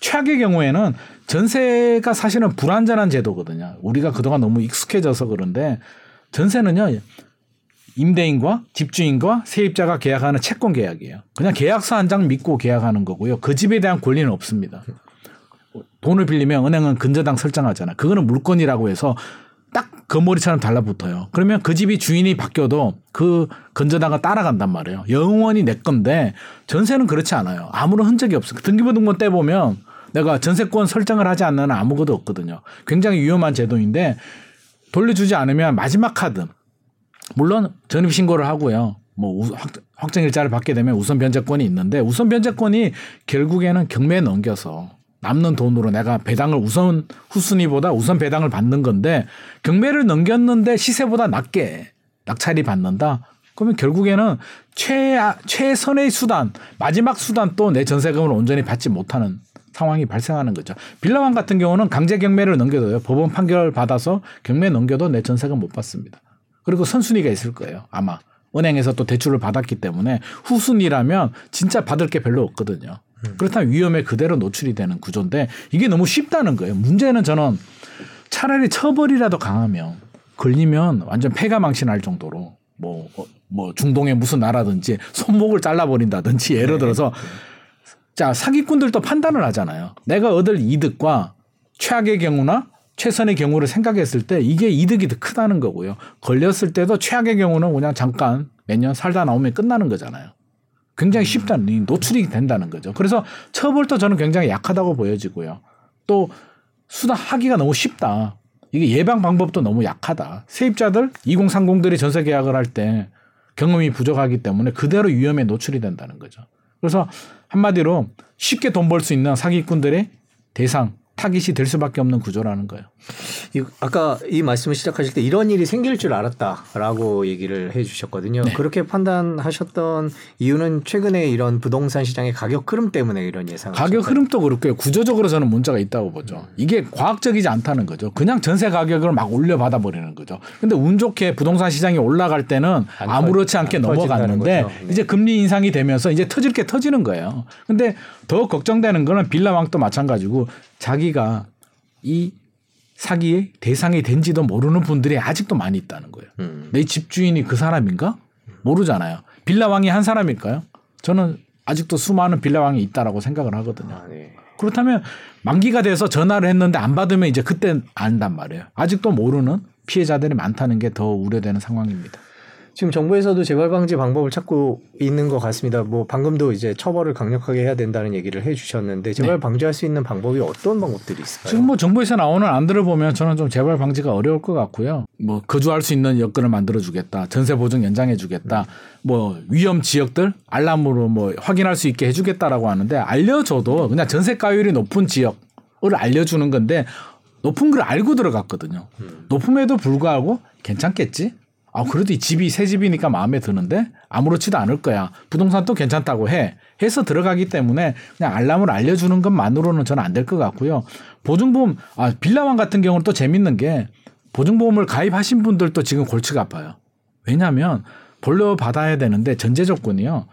최악의 경우에는 전세가 사실은 불안전한 제도거든요. 우리가 그동안 너무 익숙해져서 그런데 전세는요. 임대인과 집주인과 세입자가 계약하는 채권 계약이에요. 그냥 계약서 한 장 믿고 계약하는 거고요. 그 집에 대한 권리는 없습니다. 돈을 빌리면 은행은 근저당 설정하잖아. 그거는 물건이라고 해서 딱 거머리처럼 달라붙어요. 그러면 그 집이 주인이 바뀌어도 그 근저당은 따라간단 말이에요. 영원히 내 건데 전세는 그렇지 않아요. 아무런 흔적이 없어. 등기부등본 떼보면 내가 전세권 설정을 하지 않는 아무것도 없거든요. 굉장히 위험한 제도인데 돌려주지 않으면 마지막 카드. 물론 전입 신고를 하고요. 뭐 확 정 일자를 받게 되면 우선 변제권이 있는데 우선 변제권이 결국에는 경매에 넘겨서 남는 돈으로 내가 배당을 우선 후순위보다 우선 배당을 받는 건데 경매를 넘겼는데 시세보다 낮게 낙찰이 받는다. 그러면 결국에는 최 최선의 수단 마지막 수단 또 내 전세금을 온전히 받지 못하는 상황이 발생하는 거죠. 빌라왕 같은 경우는 강제 경매를 넘겨도요. 법원 판결 받아서 경매 넘겨도 내 전세금 못 받습니다. 그리고 선순위가 있을 거예요. 아마 은행에서 또 대출을 받았기 때문에 후순위라면 진짜 받을 게 별로 없거든요. 그렇다면 위험에 그대로 노출이 되는 구조인데 이게 너무 쉽다는 거예요. 문제는 저는 차라리 처벌이라도 강하면 걸리면 완전 폐가 망신할 정도로 뭐, 어, 뭐 중동의 무슨 나라든지 손목을 잘라버린다든지 예를 네. 들어서 자 사기꾼들도 판단을 하잖아요. 내가 얻을 이득과 최악의 경우나 최선의 경우를 생각했을 때 이게 이득이 더 크다는 거고요. 걸렸을 때도 최악의 경우는 그냥 잠깐 몇 년 살다 나오면 끝나는 거잖아요. 굉장히 쉽다는 노출이 된다는 거죠. 그래서 처벌도 저는 굉장히 약하다고 보여지고요. 또 수납하기가 너무 쉽다. 이게 예방 방법도 너무 약하다. 세입자들 2030들이 전세 계약을 할 때 경험이 부족하기 때문에 그대로 위험에 노출이 된다는 거죠. 그래서 한마디로 쉽게 돈 벌 수 있는 사기꾼들의 대상 타깃이 될 수밖에 없는 구조라는 거예요. 이, 아까 이 말씀을 시작하실 때 이런 일이 생길 줄 알았다라고 얘기를 해주셨거든요. 네. 그렇게 판단하셨던 이유는 최근에 이런 부동산 시장의 가격 흐름 때문에 이런 예상. 가격 흐름도 그렇고요. 구조적으로 저는 문제가 있다고 보죠. 이게 과학적이지 않다는 거죠. 그냥 전세 가격을 막 올려 받아 버리는 거죠. 근데 운 좋게 부동산 시장이 올라갈 때는 아무렇지 않게 넘어갔는데 네. 이제 금리 인상이 되면서 이제 터질 게 터지는 거예요. 근데 더 걱정되는 거는 빌라왕도 마찬가지고 자기가 이 사기의 대상이 된지도 모르는 분들이 아직도 많이 있다는 거예요. 음. 내 집주인이 그 사람인가? 모르잖아요. 빌라왕이 한 사람일까요? 저는 아직도 수많은 빌라왕이 있다라고 생각을 하거든요. 아, 네. 그렇다면 만기가 돼서 전화를 했는데 안 받으면 이제 그때 안단 말이에요. 아직도 모르는 피해자들이 많다는 게 더 우려되는 상황입니다. 지금 정부에서도 재발 방지 방법을 찾고 있는 것 같습니다. 뭐 방금도 이제 처벌을 강력하게 해야 된다는 얘기를 해주셨는데 재발 네. 방지할 수 있는 방법이 어떤 방법들이 있을까요? 지금 뭐 정부에서 나오는 안들을 보면 저는 좀 재발 방지가 어려울 것 같고요. 뭐 거주할 수 있는 여건을 만들어주겠다, 전세 보증 연장해주겠다, 뭐 위험 지역들 알람으로 뭐 확인할 수 있게 해주겠다라고 하는데 알려줘도 그냥 전세 가율이 높은 지역을 알려주는 건데 높은 걸 알고 들어갔거든요. 음. 높음에도 불구하고 괜찮겠지? 아, 그래도 이 집이 새 집이니까 마음에 드는데 아무렇지도 않을 거야. 부동산도 괜찮다고 해. 해서 들어가기 때문에 그냥 알람을 알려주는 것만으로는 저는 안 될 것 같고요. 보증보험, 아, 빌라왕 같은 경우는 또 재밌는 게 보증보험을 가입하신 분들도 지금 골치가 아파요. 왜냐하면 본래 받아야 되는데 전제 조건이요.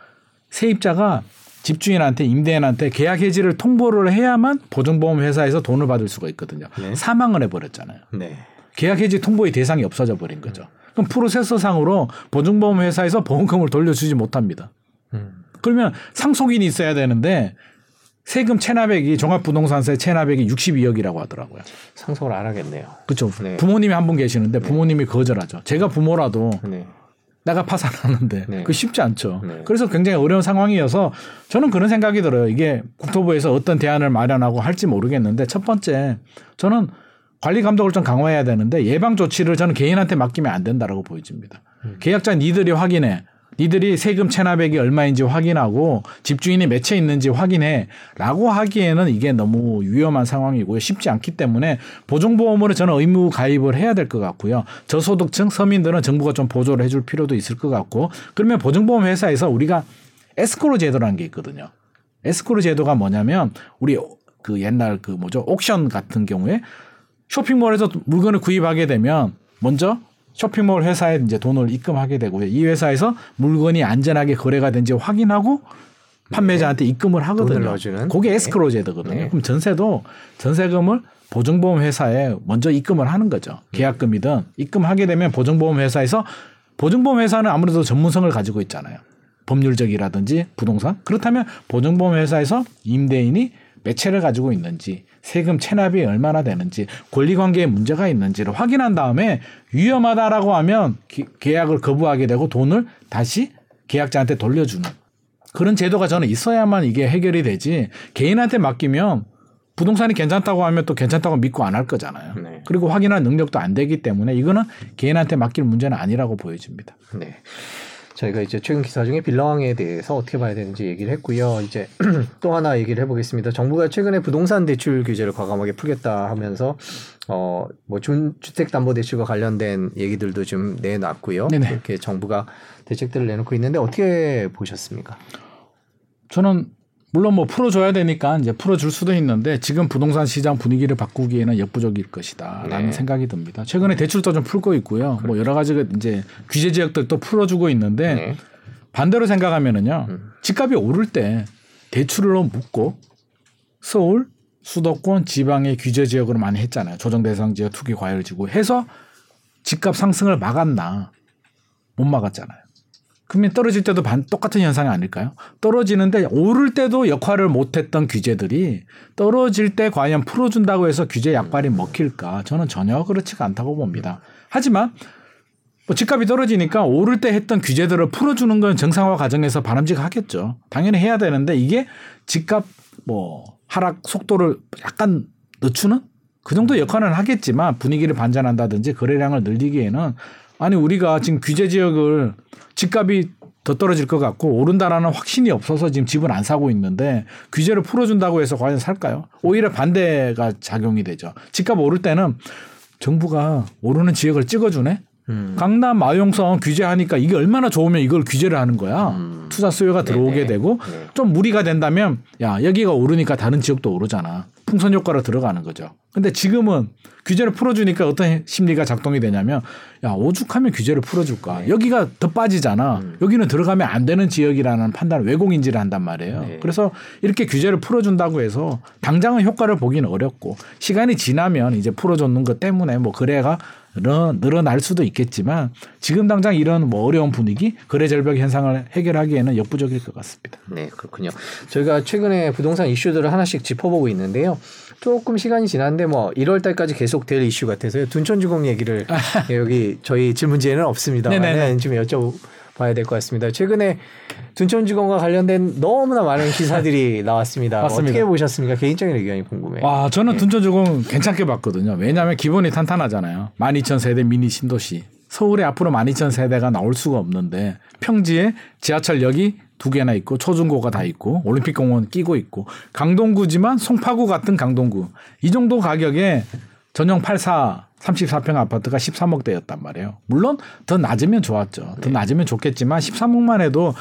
세입자가 집주인한테 임대인한테 계약 해지를 통보를 해야만 보증보험 회사에서 돈을 받을 수가 있거든요. 네. 사망을 해버렸잖아요. 네. 계약 해지 통보의 대상이 없어져 버린 거죠. 음. 그럼 프로세서상으로 보증보험 회사에서 보험금을 돌려주지 못합니다. 음. 그러면 상속인이 있어야 되는데 세금 체납액이 종합부동산세 체납액이 62억이라고 하더라고요. 상속을 안 하겠네요. 그렇죠. 네. 부모님이 한 분 계시는데 네. 부모님이 거절하죠. 제가 부모라도 네. 내가 파산하는데 네. 그 쉽지 않죠. 네. 그래서 굉장히 어려운 상황이어서 저는 그런 생각이 들어요. 이게 국토부에서 어떤 대안을 마련하고 할지 모르겠는데 첫 번째 저는 관리 감독을 좀 강화해야 되는데 예방 조치를 저는 개인한테 맡기면 안 된다라고 보여집니다. 음. 계약자 니들이 확인해. 니들이 세금 체납액이 얼마인지 확인하고 집주인이 몇 채 있는지 확인해 라고 하기에는 이게 너무 위험한 상황이고요. 쉽지 않기 때문에 보증보험으로 저는 의무 가입을 해야 될 것 같고요. 저소득층 서민들은 정부가 좀 보조를 해줄 필요도 있을 것 같고 그러면 보증보험 회사에서 우리가 에스코로 제도라는 게 있거든요. 에스코로 제도가 뭐냐면 우리 그 옛날 그 뭐죠 옥션 같은 경우에 쇼핑몰에서 물건을 구입하게 되면 먼저 쇼핑몰 회사에 이제 돈을 입금하게 되고요. 이 회사에서 물건이 안전하게 거래가 된지 확인하고 판매자한테 네. 입금을 하거든요. 그게 네. 에스크로 제도거든요. 네. 그럼 전세도 전세금을 보증보험 회사에 먼저 입금을 하는 거죠. 계약금이든 입금하게 되면 보증보험 회사에서 보증보험 회사는 아무래도 전문성을 가지고 있잖아요. 법률적이라든지 부동산. 그렇다면 보증보험 회사에서 임대인이 몇 채를 가지고 있는지, 세금 체납이 얼마나 되는지, 권리관계에 문제가 있는지를 확인한 다음에 위험하다라고 하면 기, 계약을 거부하게 되고 돈을 다시 계약자한테 돌려주는 그런 제도가 저는 있어야만 이게 해결이 되지 개인한테 맡기면 부동산이 괜찮다고 하면 또 괜찮다고 믿고 안 할 거잖아요. 네. 그리고 확인할 능력도 안 되기 때문에 이거는 개인한테 맡길 문제는 아니라고 보여집니다. 네. 저희가 이제 최근 기사 중에 빌라왕에 대해서 어떻게 봐야 되는지 얘기를 했고요. 이제 또 하나 얘기를 해보겠습니다. 정부가 최근에 부동산 대출 규제를 과감하게 풀겠다 하면서 어뭐 주택 담보 대출과 관련된 얘기들도 좀 내놨고요. 네네. 이렇게 정부가 대책들을 내놓고 있는데 어떻게 보셨습니까? 저는 물론 뭐 풀어줘야 되니까 이제 풀어줄 수도 있는데 지금 부동산 시장 분위기를 바꾸기에는 역부족일 것이다라는 네. 생각이 듭니다. 최근에 대출도 좀 풀고 있고요. 뭐 여러 가지 이제 규제 지역들도 풀어주고 있는데 네. 반대로 생각하면은요. 음. 집값이 오를 때 대출로 묶고 서울, 수도권, 지방의 규제 지역으로 많이 했잖아요. 조정 대상 지역 투기 과열 지구 해서 집값 상승을 막았나? 못 막았잖아요. 그러면 떨어질 때도 반 똑같은 현상이 아닐까요? 떨어지는데 오를 때도 역할을 못했던 규제들이 떨어질 때 과연 풀어준다고 해서 규제 약발이 먹힐까? 저는 전혀 그렇지가 않다고 봅니다. 하지만 뭐 집값이 떨어지니까 오를 때 했던 규제들을 풀어주는 건 정상화 과정에서 바람직하겠죠. 당연히 해야 되는데 이게 집값 뭐 하락 속도를 약간 늦추는 그 정도 역할은 하겠지만 분위기를 반전한다든지 거래량을 늘리기에는 아니 우리가 지금 규제 지역을 집값이 더 떨어질 것 같고 오른다라는 확신이 없어서 지금 집을 안 사고 있는데 규제를 풀어준다고 해서 과연 살까요? 오히려 반대가 작용이 되죠. 집값 오를 때는 정부가 오르는 지역을 찍어주네. 음. 강남 마용성 규제하니까 이게 얼마나 좋으면 이걸 규제를 하는 거야. 음. 투자 수요가 들어오게 네네. 되고 네. 좀 무리가 된다면 야 여기가 오르니까 다른 지역도 오르잖아. 풍선 효과로 들어가는 거죠. 근데 지금은 규제를 풀어주니까 어떤 심리가 작동이 되냐면 야 오죽하면 규제를 풀어줄까. 네. 여기가 더 빠지잖아. 음. 여기는 들어가면 안 되는 지역이라는 판단을 왜곡인지를 한단 말이에요. 네. 그래서 이렇게 규제를 풀어준다고 해서 당장은 효과를 보기는 어렵고 시간이 지나면 이제 풀어줬는 것 때문에 뭐 거래가 늘어, 늘어날 수도 있겠지만 지금 당장 이런 뭐 어려운 분위기 거래 절벽 현상을 해결하기에는 역부족일 것 같습니다. 네, 그렇군요. 저희가 최근에 부동산 이슈들을 하나씩 짚어보고 있는데요. 조금 시간이 지났는데 뭐 1월 달까지 계속 될 이슈 같아서요. 둔촌주공 얘기를 여기 저희 질문지에는 없습니다만. 좀 여쭤 봐야 될 것 같습니다. 최근에 둔촌주공과 관련된 너무나 많은 기사들이 나왔습니다. 맞습니다. 어떻게 보셨습니까? 개인적인 의견이 궁금해요. 와, 저는 네. 둔촌주공 괜찮게 봤거든요. 왜냐하면 기본이 탄탄하잖아요. 12,000세대 미니 신도시. 서울에 앞으로 12,000세대가 나올 수가 없는데 평지에 지하철역이 두 개나 있고 초중고가 다 있고 올림픽공원 끼고 있고 강동구지만 송파구 같은 강동구 이 정도 가격에 전용 84 34평 아파트가 13억대였단 말이에요. 물론 더 낮으면 좋았죠. 더 낮으면 좋겠지만 13억만 해도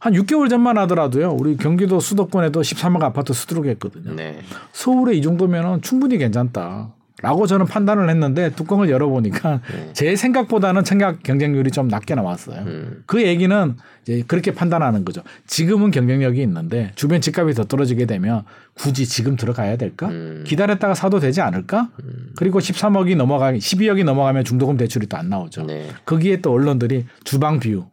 한 6개월 전만 하더라도요. 우리 경기도 수도권에도 13억 아파트 수두룩했거든요. 네. 서울에 이 정도면은 충분히 괜찮다. 라고 저는 판단을 했는데 뚜껑을 열어보니까 네. 제 생각보다는 청약 경쟁률이 좀 낮게 나왔어요. 음. 그 얘기는 이제 그렇게 판단하는 거죠. 지금은 경쟁력이 있는데 주변 집값이 더 떨어지게 되면 굳이 지금 들어가야 될까? 음. 기다렸다가 사도 되지 않을까? 그리고 13억이 넘어가 12억이 넘어가면 중도금 대출이 또 안 나오죠. 네. 거기에 또 언론들이 주방 view 음,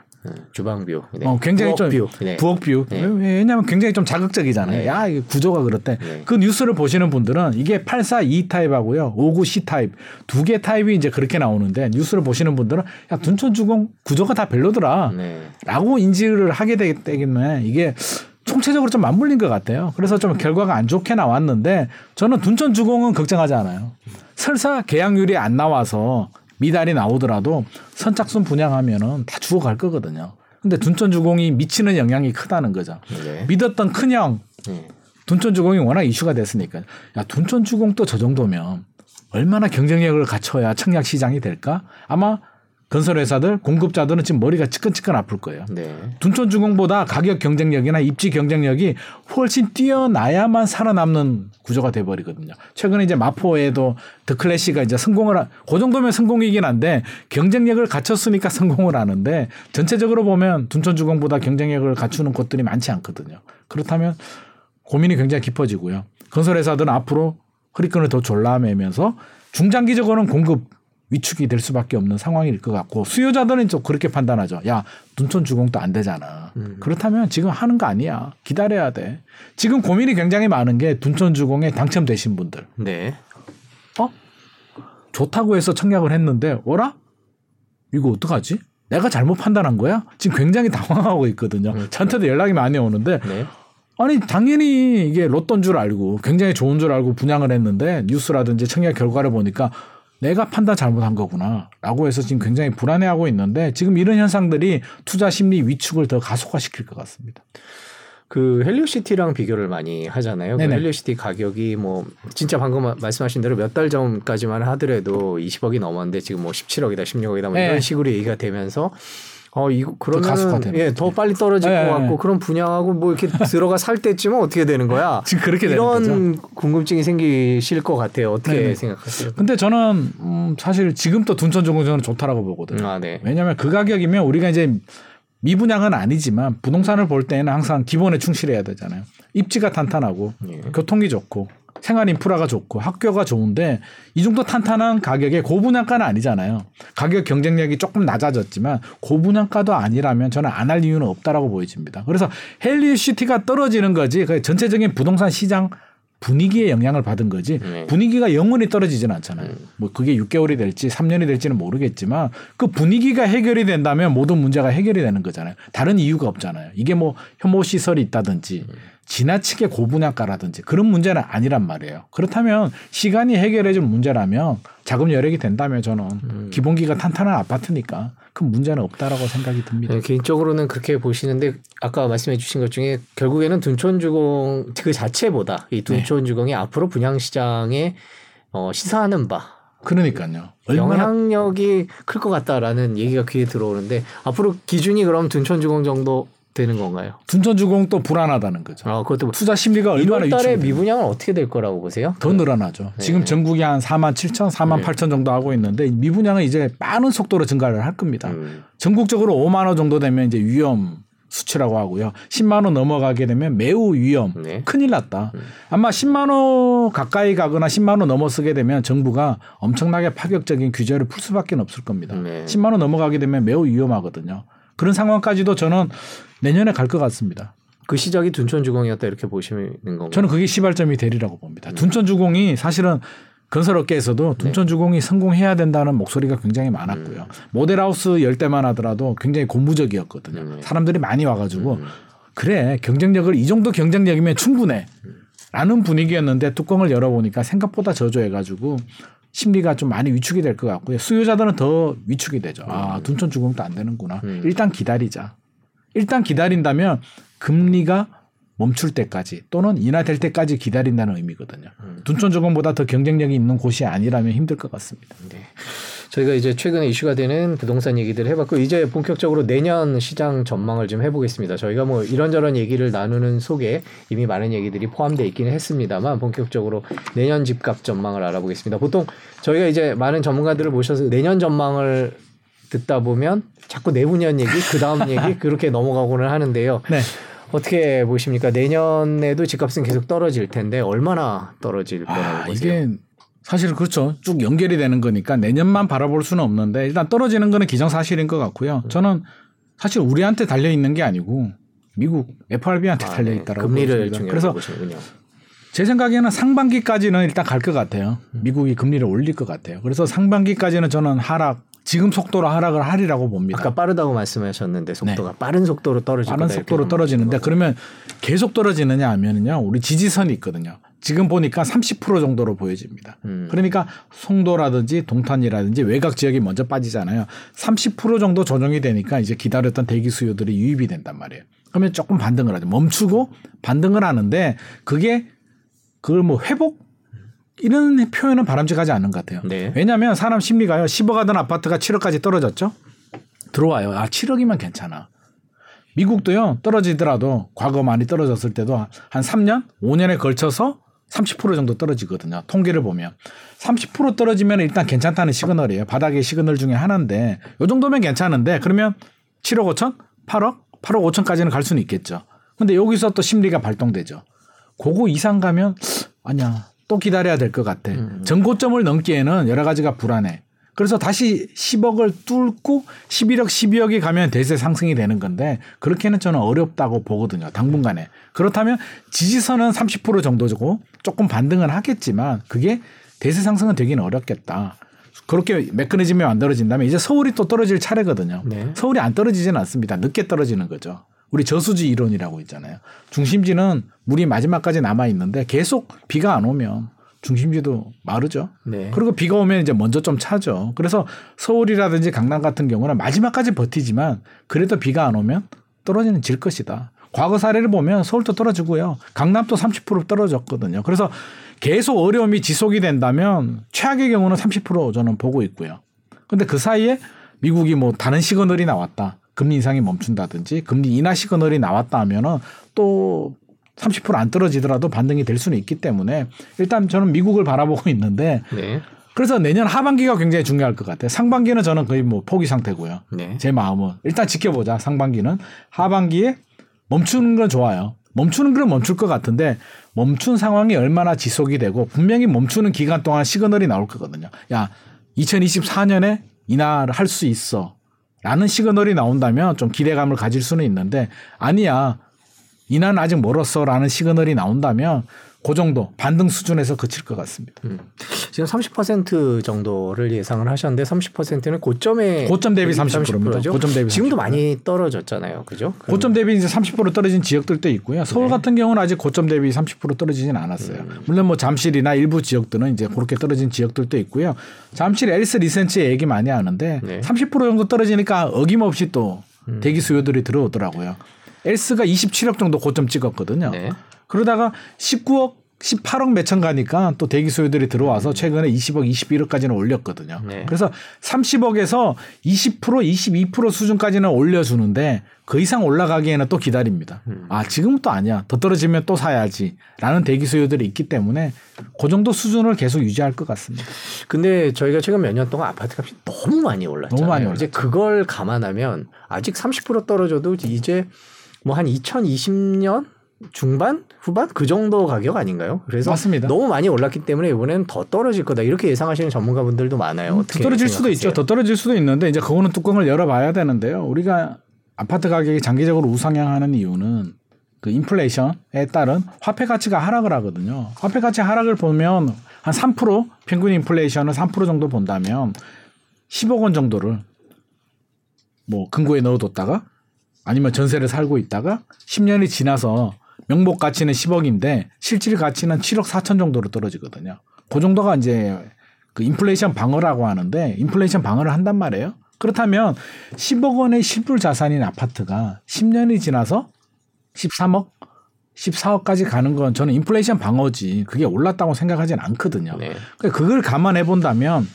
주방 view. 네. 어, 굉장히 좀 부엌 view. 네. 부엌 view. 네. 왜- 왜냐하면 굉장히 좀 자극적이잖아요. 네. 야, 이게 구조가 그렇대. 네. 그 뉴스를 보시는 분들은 이게 84E 타입하고요. 59C 타입 두 개 타입이 이제 그렇게 나오는데 뉴스를 보시는 분들은 야, 둔촌주공 구조가 다 별로더라. 네. 라고 인지를 하게 되기 때문에 이게 총체적으로 좀 맞물린 것 같아요. 그래서 좀 결과가 안 좋게 나왔는데 저는 둔촌 주공은 걱정하지 않아요. 설사 계약률이 안 나와서 미달이 나오더라도 선착순 분양하면은 다 죽어갈 거거든요. 근데 둔촌주공이 미치는 영향이 크다는 거죠. 네. 믿었던 큰형 네. 둔촌주공이 워낙 이슈가 됐으니까 야 둔촌주공도 저 정도면 얼마나 경쟁력을 갖춰야 청약 시장이 될까? 아마 건설회사들 공급자들은 지금 머리가 찌끈찌끈 아플 거예요. 네. 둔촌주공보다 가격 경쟁력이나 입지 경쟁력이 훨씬 뛰어나야만 살아남는 구조가 돼버리거든요. 최근에 이제 마포에도 더 클래시가 이제 성공을 하- 그 정도면 성공이긴 한데 경쟁력을 갖췄으니까 성공을 하는데 전체적으로 보면 둔촌주공보다 경쟁력을 갖추는 곳들이 많지 않거든요. 그렇다면 고민이 굉장히 깊어지고요. 건설회사들은 앞으로 허리끈을 더 졸라매면서 중장기적으로는 공급 위축이 될 수밖에 없는 상황일 것 같고 수요자들은 좀 그렇게 판단하죠. 야 둔촌 주공도 안 되잖아. 음. 그렇다면 지금 하는 거 아니야. 기다려야 돼. 지금 고민이 굉장히 많은 게 둔촌 주공에 당첨되신 분들. 네. 어? 좋다고 해서 청약을 했는데 어라? 이거 어떡하지? 내가 잘못 판단한 거야? 지금 굉장히 당황하고 있거든요. 음. 저한테도 연락이 많이 오는데 네. 아니 당연히 이게 로또인 줄 알고 굉장히 좋은 줄 알고 분양을 했는데 뉴스라든지 청약 결과를 보니까 내가 판단 잘못한 거구나 라고 해서 지금 굉장히 불안해하고 있는데 지금 이런 현상들이 투자 심리 위축을 더 가속화시킬 것 같습니다. 그 헬리오시티랑 비교를 많이 하잖아요. 그 헬리오시티 가격이 뭐 진짜 방금 말씀하신 대로 몇 달 전까지만 하더라도 20억이 넘었는데 지금 뭐 17억이다, 16억이다 뭐 네. 이런 식으로 얘기가 되면서 어 이거 그러면 예, 더 빨리 떨어질 네, 것 같고 네. 그런 분양하고 뭐 이렇게 들어가 살 때쯤은 어떻게 되는 거야? 지금 그렇게 이런 궁금증이 생기실 것 같아요. 어떻게 네. 생각하세요? 근데 저는 음, 사실 지금도 둔촌정공전은 좋다라고 보거든요. 아, 네. 왜냐하면 그 가격이면 우리가 이제 미분양은 아니지만 부동산을 볼 때는 항상 기본에 충실해야 되잖아요. 입지가 탄탄하고 예. 교통이 좋고 생활 인프라가 좋고 학교가 좋은데 이 정도 탄탄한 가격에 고분양가는 아니잖아요. 가격 경쟁력이 조금 낮아졌지만 고분양가도 아니라면 저는 안 할 이유는 없다라고 보여집니다. 그래서 헬리 시티가 떨어지는 거지 그 전체적인 부동산 시장 분위기에 영향을 받은 거지 네. 분위기가 영원히 떨어지지는 않잖아요. 음. 뭐 그게 6개월이 될지 3년이 될지는 모르겠지만 그 분위기가 해결이 된다면 모든 문제가 해결이 되는 거잖아요. 다른 이유가 없잖아요. 이게 뭐 혐오 시설이 있다든지 음. 지나치게 고분양가라든지 그런 문제는 아니란 말이에요. 그렇다면 시간이 해결해 줄 문제라면 자금 여력이 된다면 저는 음. 기본기가 탄탄한 아파트니까 큰 문제는 없다라고 생각이 듭니다. 네, 개인적으로는 그렇게 보시는데 아까 말씀해 주신 것 중에 결국에는 둔촌주공 그 자체보다 이 둔촌주공이 네. 앞으로 분양시장에 어, 시사하는 바 그러니까요. 영향력이 클 것 같다라는 얘기가 귀에 들어오는데 앞으로 기준이 그럼 둔촌주공 정도 되는 건가요? 둔촌주공 또 불안하다는 거죠. 아, 그것도 투자 심리가 얼마나 1월 달에 미분양은 어떻게 될 거라고 보세요? 더 늘어나죠. 네. 지금 전국이 한 4만 7천, 4만 네. 8천 정도 하고 있는데 미분양은 이제 빠른 속도로 증가를 할 겁니다. 음. 전국적으로 5만 원 정도 되면 이제 위험 수치라고 하고요. 10만 원 넘어가게 되면 매우 위험, 네. 큰일 났다. 음. 아마 10만 원 가까이 가거나 10만 원 넘어서게 되면 정부가 엄청나게 파격적인 규제를 풀 수밖에 없을 겁니다. 네. 10만 원 넘어가게 되면 매우 위험하거든요. 그런 상황까지도 저는 내년에 갈 것 같습니다. 그 시작이 둔촌주공이었다 이렇게 보시는 건가요? 저는 그게 시발점이 되리라고 봅니다. 음. 둔촌주공이 사실은 건설업계에서도 네. 둔촌주공이 네. 성공해야 된다는 목소리가 굉장히 많았고요. 음. 모델하우스 열 대만 하더라도 굉장히 고무적이었거든요. 음. 사람들이 많이 와가지고 음. 그래 경쟁력을 이 정도 경쟁력이면 충분해. 라는 분위기였는데 뚜껑을 열어보니까 생각보다 저조해가지고 심리가 좀 많이 위축이 될 것 같고요. 수요자들은 더 위축이 되죠. 아, 음. 둔촌 주공도 안 되는구나. 음. 일단 기다리자. 일단 기다린다면 금리가 멈출 때까지 또는 인하될 때까지 기다린다는 의미거든요. 음. 둔촌 주공보다 더 경쟁력이 있는 곳이 아니라면 힘들 것 같습니다. 네. 저희가 이제 최근에 이슈가 되는 부동산 얘기들을 해봤고 이제 본격적으로 내년 시장 전망을 좀 해보겠습니다. 저희가 뭐 이런저런 얘기를 나누는 속에 이미 많은 얘기들이 포함되어 있기는 했습니다만 본격적으로 내년 집값 전망을 알아보겠습니다. 보통 저희가 이제 많은 전문가들을 모셔서 내년 전망을 듣다 보면 자꾸 내후년 얘기, 그 다음 얘기 그렇게 넘어가고는 하는데요. 네. 어떻게 보십니까? 내년에도 집값은 계속 떨어질 텐데 얼마나 떨어질 아, 거라고 아, 보세요? 이게 사실 그렇죠. 쭉 연결이 되는 거니까 내년만 바라볼 수는 없는데 일단 떨어지는 거는 기정사실인 것 같고요. 저는 사실 우리한테 달려 있는 게 아니고 미국 FRB한테 아, 달려 네. 있다라고 네. 금리를 그래서 보시는군요. 제 생각에는 상반기까지는 일단 갈 것 같아요. 미국이 금리를 올릴 것 같아요. 그래서 상반기까지는 저는 하락 지금 속도로 하락을 하리라고 봅니다. 아까 빠르다고 말씀하셨는데 속도가 네. 빠른 속도로 떨어지고 빠른 속도로 떨어지는데 그러면 계속 떨어지느냐 하면은요 우리 지지선이 있거든요. 지금 보니까 30% 정도로 보여집니다. 음. 그러니까 송도라든지 동탄이라든지 외곽 지역이 먼저 빠지잖아요. 30% 정도 조정이 되니까 이제 기다렸던 대기 수요들이 유입이 된단 말이에요. 그러면 조금 반등을 하죠. 멈추고 반등을 하는데 그게 그걸 뭐 회복 이런 표현은 바람직하지 않는 것 같아요. 네. 왜냐하면 사람 심리가요. 10억 하던 아파트가 7억까지 떨어졌죠. 들어와요. 아 7억이면 괜찮아. 미국도요 떨어지더라도 과거 많이 떨어졌을 때도 한 3년, 5년에 걸쳐서 30% 정도 떨어지거든요. 통계를 보면 30% 떨어지면 일단 괜찮다는 시그널이에요. 바닥의 시그널 중에 하나인데 요 정도면 괜찮은데 그러면 7억 5천, 8억, 8억 5천까지는 갈 수는 있겠죠. 근데 여기서 또 심리가 발동되죠. 그거 이상 가면 아니야 또 기다려야 될 것 같아. 음. 전고점을 넘기에는 여러 가지가 불안해. 그래서 다시 10억을 뚫고 11억, 12억이 가면 대세 상승이 되는 건데 그렇게는 저는 어렵다고 보거든요. 당분간에. 그렇다면 지지선은 30% 정도고 조금 반등은 하겠지만 그게 대세 상승은 되기는 어렵겠다. 그렇게 메커니즘이 만들어진다면 이제 서울이 또 떨어질 차례거든요. 네. 서울이 안 떨어지지는 않습니다. 늦게 떨어지는 거죠. 우리 저수지 이론이라고 있잖아요. 중심지는 물이 마지막까지 남아 있는데 계속 비가 안 오면 중심지도 마르죠. 네. 그리고 비가 오면 이제 먼저 좀 차죠. 그래서 서울이라든지 강남 같은 경우는 마지막까지 버티지만 그래도 비가 안 오면 떨어지는 질 것이다. 과거 사례를 보면 서울도 떨어지고요. 강남도 30% 떨어졌거든요. 그래서 계속 어려움이 지속이 된다면 최악의 경우는 30% 저는 보고 있고요. 근데 그 사이에 미국이 뭐 다른 시그널이 나왔다. 금리 인상이 멈춘다든지 금리 인하 시그널이 나왔다 하면은 또 30%안 떨어지더라도 반등이 될 수는 있기 때문에 일단 저는 미국을 바라보고 있는데 네. 그래서 내년 하반기가 굉장히 중요할 것 같아요. 상반기는 저는 거의 뭐 포기 상태고요. 네. 제 마음은 일단 지켜보자. 상반기는 하반기에 멈추는 건 좋아요. 멈추는 건 멈출 것 같은데 멈춘 상황이 얼마나 지속이 되고 분명히 멈추는 기간 동안 시그널이 나올 거거든요. 야, 2024년에 인하를 할 수 있어. 라는 시그널이 나온다면 좀 기대감을 가질 수는 있는데 아니야. 인하는 아직 멀었어. 라는 시그널이 나온다면 그 정도 반등 수준에서 그칠 것 같습니다. 음. 지금 30% 정도를 예상을 하셨는데 30%는 고점에 고점 대비 30%입니다. 죠 고점 대비 지금도 30%. 많이 떨어졌잖아요. 그죠? 고점 대비 이제 30% 떨어진 지역들도 있고요. 서울 네. 같은 경우는 아직 고점 대비 30% 떨어지진 않았어요. 음. 물론 뭐 잠실이나 일부 지역들은 이제 그렇게 떨어진 지역들도 있고요. 잠실 엘스 리센치 얘기 많이 하는데 네. 30% 정도 떨어지니까 어김없이 또 음. 대기 수요들이 들어오더라고요. 엘스가 27억 정도 고점 찍었거든요. 네. 그러다가 19억 18억 몇천 가니까 또 대기 수요들이 들어와서 최근에 20억, 21억까지는 올렸거든요. 네. 그래서 30억에서 20% 22% 수준까지는 올려주는데 그 이상 올라가기에는 또 기다립니다. 아 지금 또 아니야. 더 떨어지면 또 사야지라는 대기 수요들이 있기 때문에 그 정도 수준을 계속 유지할 것 같습니다. 근데 저희가 최근 몇 년 동안 아파트 값이 너무 많이 올랐잖아요. 너무 많이 이제 그걸 감안하면 아직 30% 떨어져도 이제 뭐 한 2020년 중반 후반 그 정도 가격 아닌가요? 그래서 맞습니다. 너무 많이 올랐기 때문에 이번에는 더 떨어질 거다 이렇게 예상하시는 전문가분들도 많아요. 더 어떻게 떨어질 수도 있죠. 생각하세요? 더 떨어질 수도 있는데 이제 그거는 뚜껑을 열어봐야 되는데요. 우리가 아파트 가격이 장기적으로 우상향하는 이유는 그 인플레이션에 따른 화폐 가치가 하락을 하거든요. 화폐 가치 하락을 보면 한 3% 평균 인플레이션을 3% 정도 본다면 10억 원 정도를 뭐 금고에 넣어뒀다가 아니면 전세를 살고 있다가 10년이 지나서 명목 가치는 10억인데 실질 가치는 7억 4천 정도로 떨어지거든요. 그 정도가 이제 그 인플레이션 방어라고 하는데 인플레이션 방어를 한단 말이에요. 그렇다면 10억 원의 실물 자산인 아파트가 10년이 지나서 13억, 14억까지 가는 건 저는 인플레이션 방어지 그게 올랐다고 생각하진 않거든요. 네. 그러니까 그걸 감안해 본다면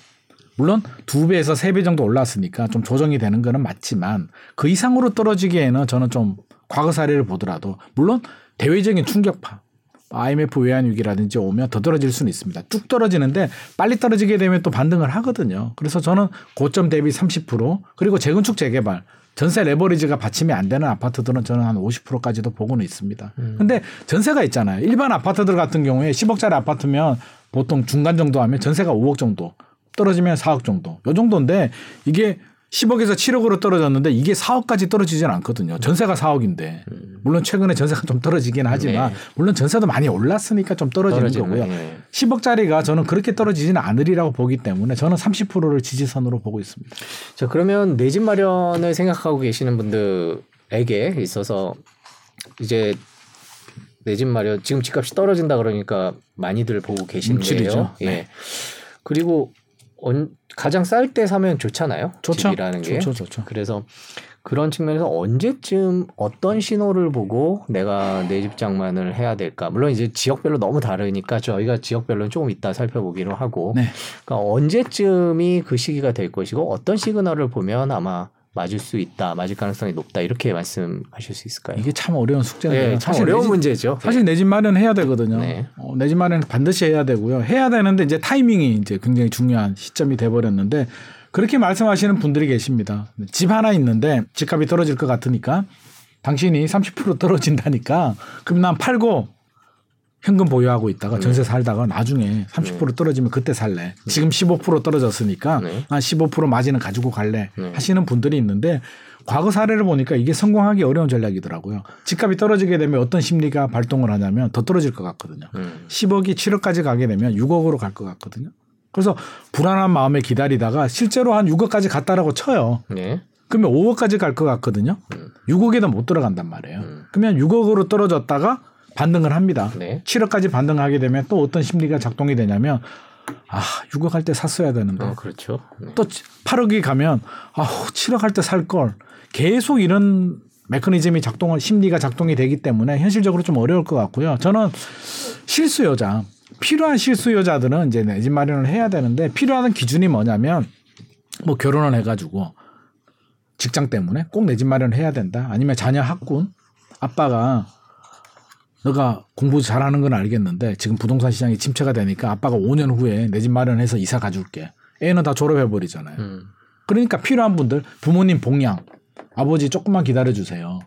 물론 두 배에서 세 배 정도 올랐으니까 좀 조정이 되는 거는 맞지만 그 이상으로 떨어지기에는 저는 좀 과거 사례를 보더라도 물론 대외적인 충격파 IMF 외환 위기라든지 오면 더 떨어질 수는 있습니다. 쭉 떨어지는데 빨리 떨어지게 되면 또 반등을 하거든요. 그래서 저는 고점 대비 30% 그리고 재건축 재개발 전세 레버리지가 받침이 안 되는 아파트들은 저는 한 50%까지도 보고는 있습니다. 근데 전세가 있잖아요. 일반 아파트들 같은 경우에 10억짜리 아파트면 보통 중간 정도 하면 전세가 5억 정도 떨어지면 4억 정도. 요 정도인데 이게 10억에서 7억으로 떨어졌는데 이게 4억까지 떨어지진 않거든요. 전세가 4억인데. 물론 최근에 전세가 좀 떨어지긴 하지만 네. 물론 전세도 많이 올랐으니까 좀 떨어지는 거고요. 네. 10억짜리가 저는 그렇게 떨어지지는 않으리라고 보기 때문에 저는 30%를 지지선으로 보고 있습니다. 자 그러면 내 집 마련을 생각하고 계시는 분들에게 있어서 이제 내 집 마련 지금 집값이 떨어진다 그러니까 많이들 보고. 움츠리죠. 예. 네. 그리고 언, 가장 쌀 때 사면 좋잖아요. 좋죠. 집이라는 게. 좋죠, 좋죠. 그래서 그런 측면에서 언제쯤 어떤 신호를 보고 내가 내 집 장만을 해야 될까? 물론 이제 지역별로 너무 다르니까 저희가 지역별로는 조금 이따 살펴보기로 하고 네. 그러니까 언제쯤이 그 시기가 될 것이고 어떤 시그널을 보면 아마 맞을 수 있다, 맞을 가능성이 높다 이렇게 말씀하실 수 있을까요? 이게 참 어려운 숙제인데요. 네, 참 어려운 집- 문제죠. 사실 내 집 마련 해야 되거든요. 네. 어, 내집 마련 반드시 해야 되고요. 해야 되는데 이제 타이밍이 이제 굉장히 중요한 시점이 돼 버렸는데 그렇게 말씀하시는 분들이 계십니다. 집 하나 있는데 집값이 떨어질 것 같으니까 당신이 30% 떨어진다니까 그럼 난 팔고 현금 보유하고 있다가 전세 살다가 나중에 30% 떨어지면 그때 살래. 지금 15% 떨어졌으니까 네. 한15% 마진은 가지고 갈래 네. 하시는 분들이 있는데 과거 사례를 보니까 이게 성공하기 어려운 전략이더라고요. 집값이 떨어지게 되면 어떤 심리가 발동을 하냐면 더 떨어질 것 같거든요. 음. 10억이 7억까지 가게 되면 6억으로 갈 것 같거든요. 그래서 불안한 마음에 기다리다가 실제로 한 6억까지 갔다라고 쳐요. 네. 그러면 5억까지 갈 것 같거든요. 음. 6억에도 못 들어간단 말이에요. 음. 그러면 6억으로 떨어졌다가 반등을 합니다. 네. 7억까지 반등하게 되면 또 어떤 심리가 작동이 되냐면 아 6억 할 때 샀어야 되는데 어, 그렇죠. 네. 또 8억이 가면 아 7억 할 때 살 걸 계속 이런 메커니즘이 작동을 심리가 작동이 되기 때문에 현실적으로 좀 어려울 것 같고요. 저는 실수 여자 필요한 실수 여자들은 이제 내 집 마련을 해야 되는데 필요한 기준이 뭐냐면 뭐 결혼을 해가지고 직장 때문에 꼭 내 집 마련을 해야 된다. 아니면 자녀 학군 아빠가 너가 공부 잘하는 건 알겠는데 지금 부동산 시장이 침체가 되니까 아빠가 5년 후에 내 집 마련해서 이사 가줄게. 애는 다 졸업해 버리잖아요. 음. 그러니까 필요한 분들 부모님 봉양 아버지 조금만 기다려 주세요.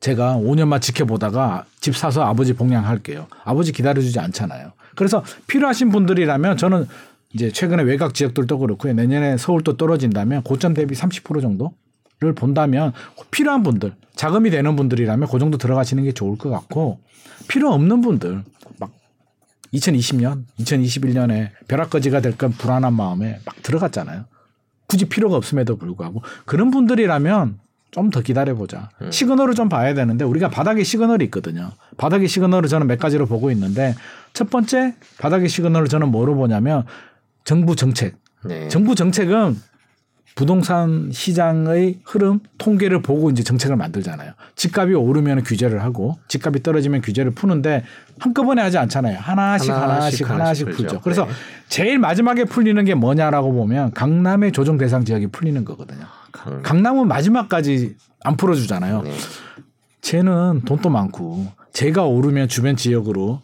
제가 5년만 지켜보다가 집 사서 아버지 봉양할게요. 아버지 기다려주지 않잖아요. 그래서 필요하신 분들이라면 저는 이제 최근에 외곽 지역들도 그렇고요. 내년에 서울도 떨어진다면 고점 대비 30% 정도 를 본다면 필요한 분들, 자금이 되는 분들이라면 그 정도 들어가시는 게 좋을 것 같고 필요 없는 분들 막 2020년, 2021년에 벼락거지가 될 건 불안한 마음에 막 들어갔잖아요. 굳이 필요가 없음에도 불구하고 그런 분들이라면 좀 더 기다려보자. 시그널을 좀 봐야 되는데 우리가 바닥에 시그널이 있거든요. 바닥의 시그널을 저는 몇 가지로 보고 있는데 첫 번째 바닥의 시그널을 저는 뭐로 보냐면 정부 정책. 네. 정부 정책은 부동산 시장의 흐름 통계를 보고 이제 정책을 만들잖아요. 집값이 오르면 규제를 하고 집값이 떨어지면 규제를 푸는데 한꺼번에 하지 않잖아요. 하나씩 하나씩 하나씩, 하나씩, 하나씩 풀죠. 그래서 네. 제일 마지막에 풀리는 게 뭐냐라고 보면 강남의 조정 대상 지역이 풀리는 거거든요. 강... 강남은 마지막까지 안 풀어주잖아요. 네. 쟤는 돈도 많고 제가 오르면 주변 지역으로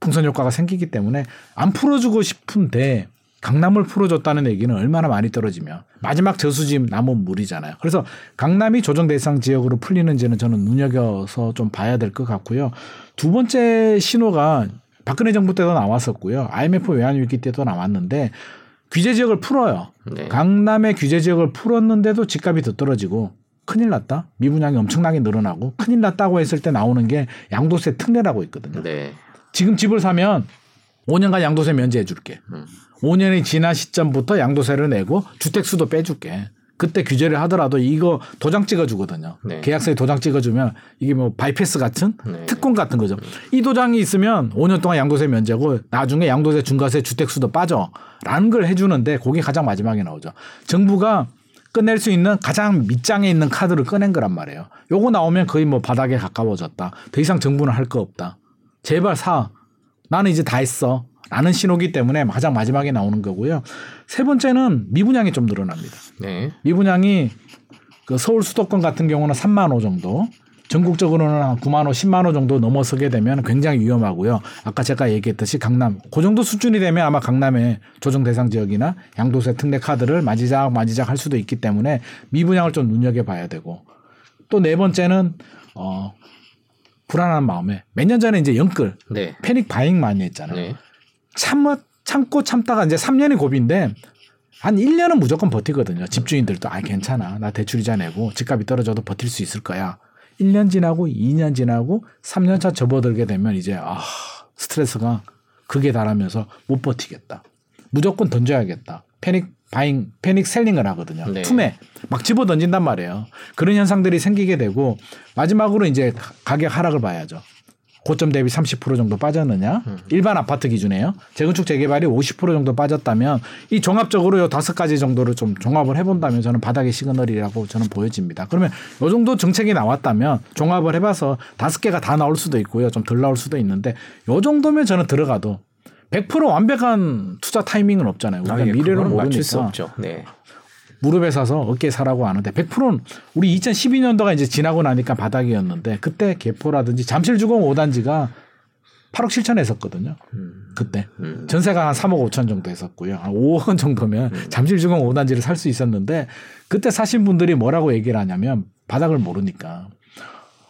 풍선 효과가 생기기 때문에 안 풀어주고 싶은데 강남을 풀어줬다는 얘기는 얼마나 많이 떨어지면 마지막 저수지 남은 물이잖아요. 그래서 강남이 조정 대상 지역으로 풀리는지는 저는 눈여겨서 좀 봐야 될 것 같고요. 두 번째 신호가 박근혜 정부 때도 나왔었고요. IMF 외환 위기 때도 나왔는데 규제 지역을 풀어요. 네. 강남의 규제 지역을 풀었는데도 집값이 더 떨어지고 큰일 났다. 미분양이 엄청나게 늘어나고 큰일 났다고 했을 때 나오는 게 양도세 특례라고 있거든요. 네. 지금 집을 사면 5년간 양도세 면제해 줄게. 음. 5년이 지난 시점부터 양도세를 내고 주택수도 빼줄게. 그때 규제를 하더라도 이거 도장 찍어주거든요. 네. 계약서에 도장 찍어주면 이게 뭐 바이패스 같은 네. 특권 같은 거죠. 이 도장이 있으면 5년 동안 양도세 면제고 나중에 양도세 중과세 주택수도 빠져. 라는 걸 해주는데 그게 가장 마지막에 나오죠. 정부가 꺼낼 수 있는 가장 밑장에 있는 카드를 꺼낸 거란 말이에요. 요거 나오면 거의 뭐 바닥에 가까워졌다. 더 이상 정부는 할 거 없다. 제발 사. 나는 이제 다 했어. 라는 신호기 때문에 가장 마지막에 나오는 거고요. 세 번째는 미분양이 좀 늘어납니다. 네. 미분양이 그 서울 수도권 같은 경우는 3만 호 정도, 전국적으로는 한 9만 호, 10만 호 정도 넘어서게 되면 굉장히 위험하고요. 아까 제가 얘기했듯이 강남, 그 정도 수준이 되면 아마 강남의 조정 대상 지역이나 양도세 특례 카드를 마지작 마지작 할 수도 있기 때문에 미분양을 좀 눈여겨 봐야 되고 또 네 번째는 어 불안한 마음에 몇 년 전에 이제 영끌 네. 패닉 바잉 많이 했잖아요. 네. 참아 참고 참다가 이제 3년이 고비인데 한 1년은 무조건 버티거든요. 집주인들도 아 괜찮아. 나 대출 이자 내고 집값이 떨어져도 버틸 수 있을 거야. 1년 지나고 2년 지나고 3년 차 접어들게 되면 이제 아 스트레스가 극에 달하면서 못 버티겠다. 무조건 던져야겠다. 패닉 바잉, 패닉 셀링을 하거든요. 네. 투매 막 집어 던진단 말이에요. 그런 현상들이 생기게 되고 마지막으로 이제 가격 하락을 봐야죠. 고점 대비 30% 정도 빠졌느냐? 일반 아파트 기준에요. 재건축 재개발이 50% 정도 빠졌다면 이 종합적으로 요 다섯 가지 정도를 좀 종합을 해본다면 저는 바닥의 시그널이라고 저는 보여집니다. 그러면 요 정도 정책이 나왔다면 종합을 해봐서 다섯 개가 다 나올 수도 있고요. 좀 덜 나올 수도 있는데 요 정도면 저는 들어가도 100% 완벽한 투자 타이밍은 없잖아요. 우리가 아, 예, 미래를 맞출 수 모르니까 없죠. 네. 무릎에 사서 어깨에 사라고 하는데 100%는 우리 2012년도가 이제 지나고 나니까 바닥이었는데 그때 개포라든지 잠실주공 5단지가 8억 7천 했었거든요. 그때 음. 전세가 한 3억 5천 정도 했었고요. 한 5억 원 정도면 잠실주공 5단지를 살 수 있었는데 그때 사신 분들이 뭐라고 얘기를 하냐면 바닥을 모르니까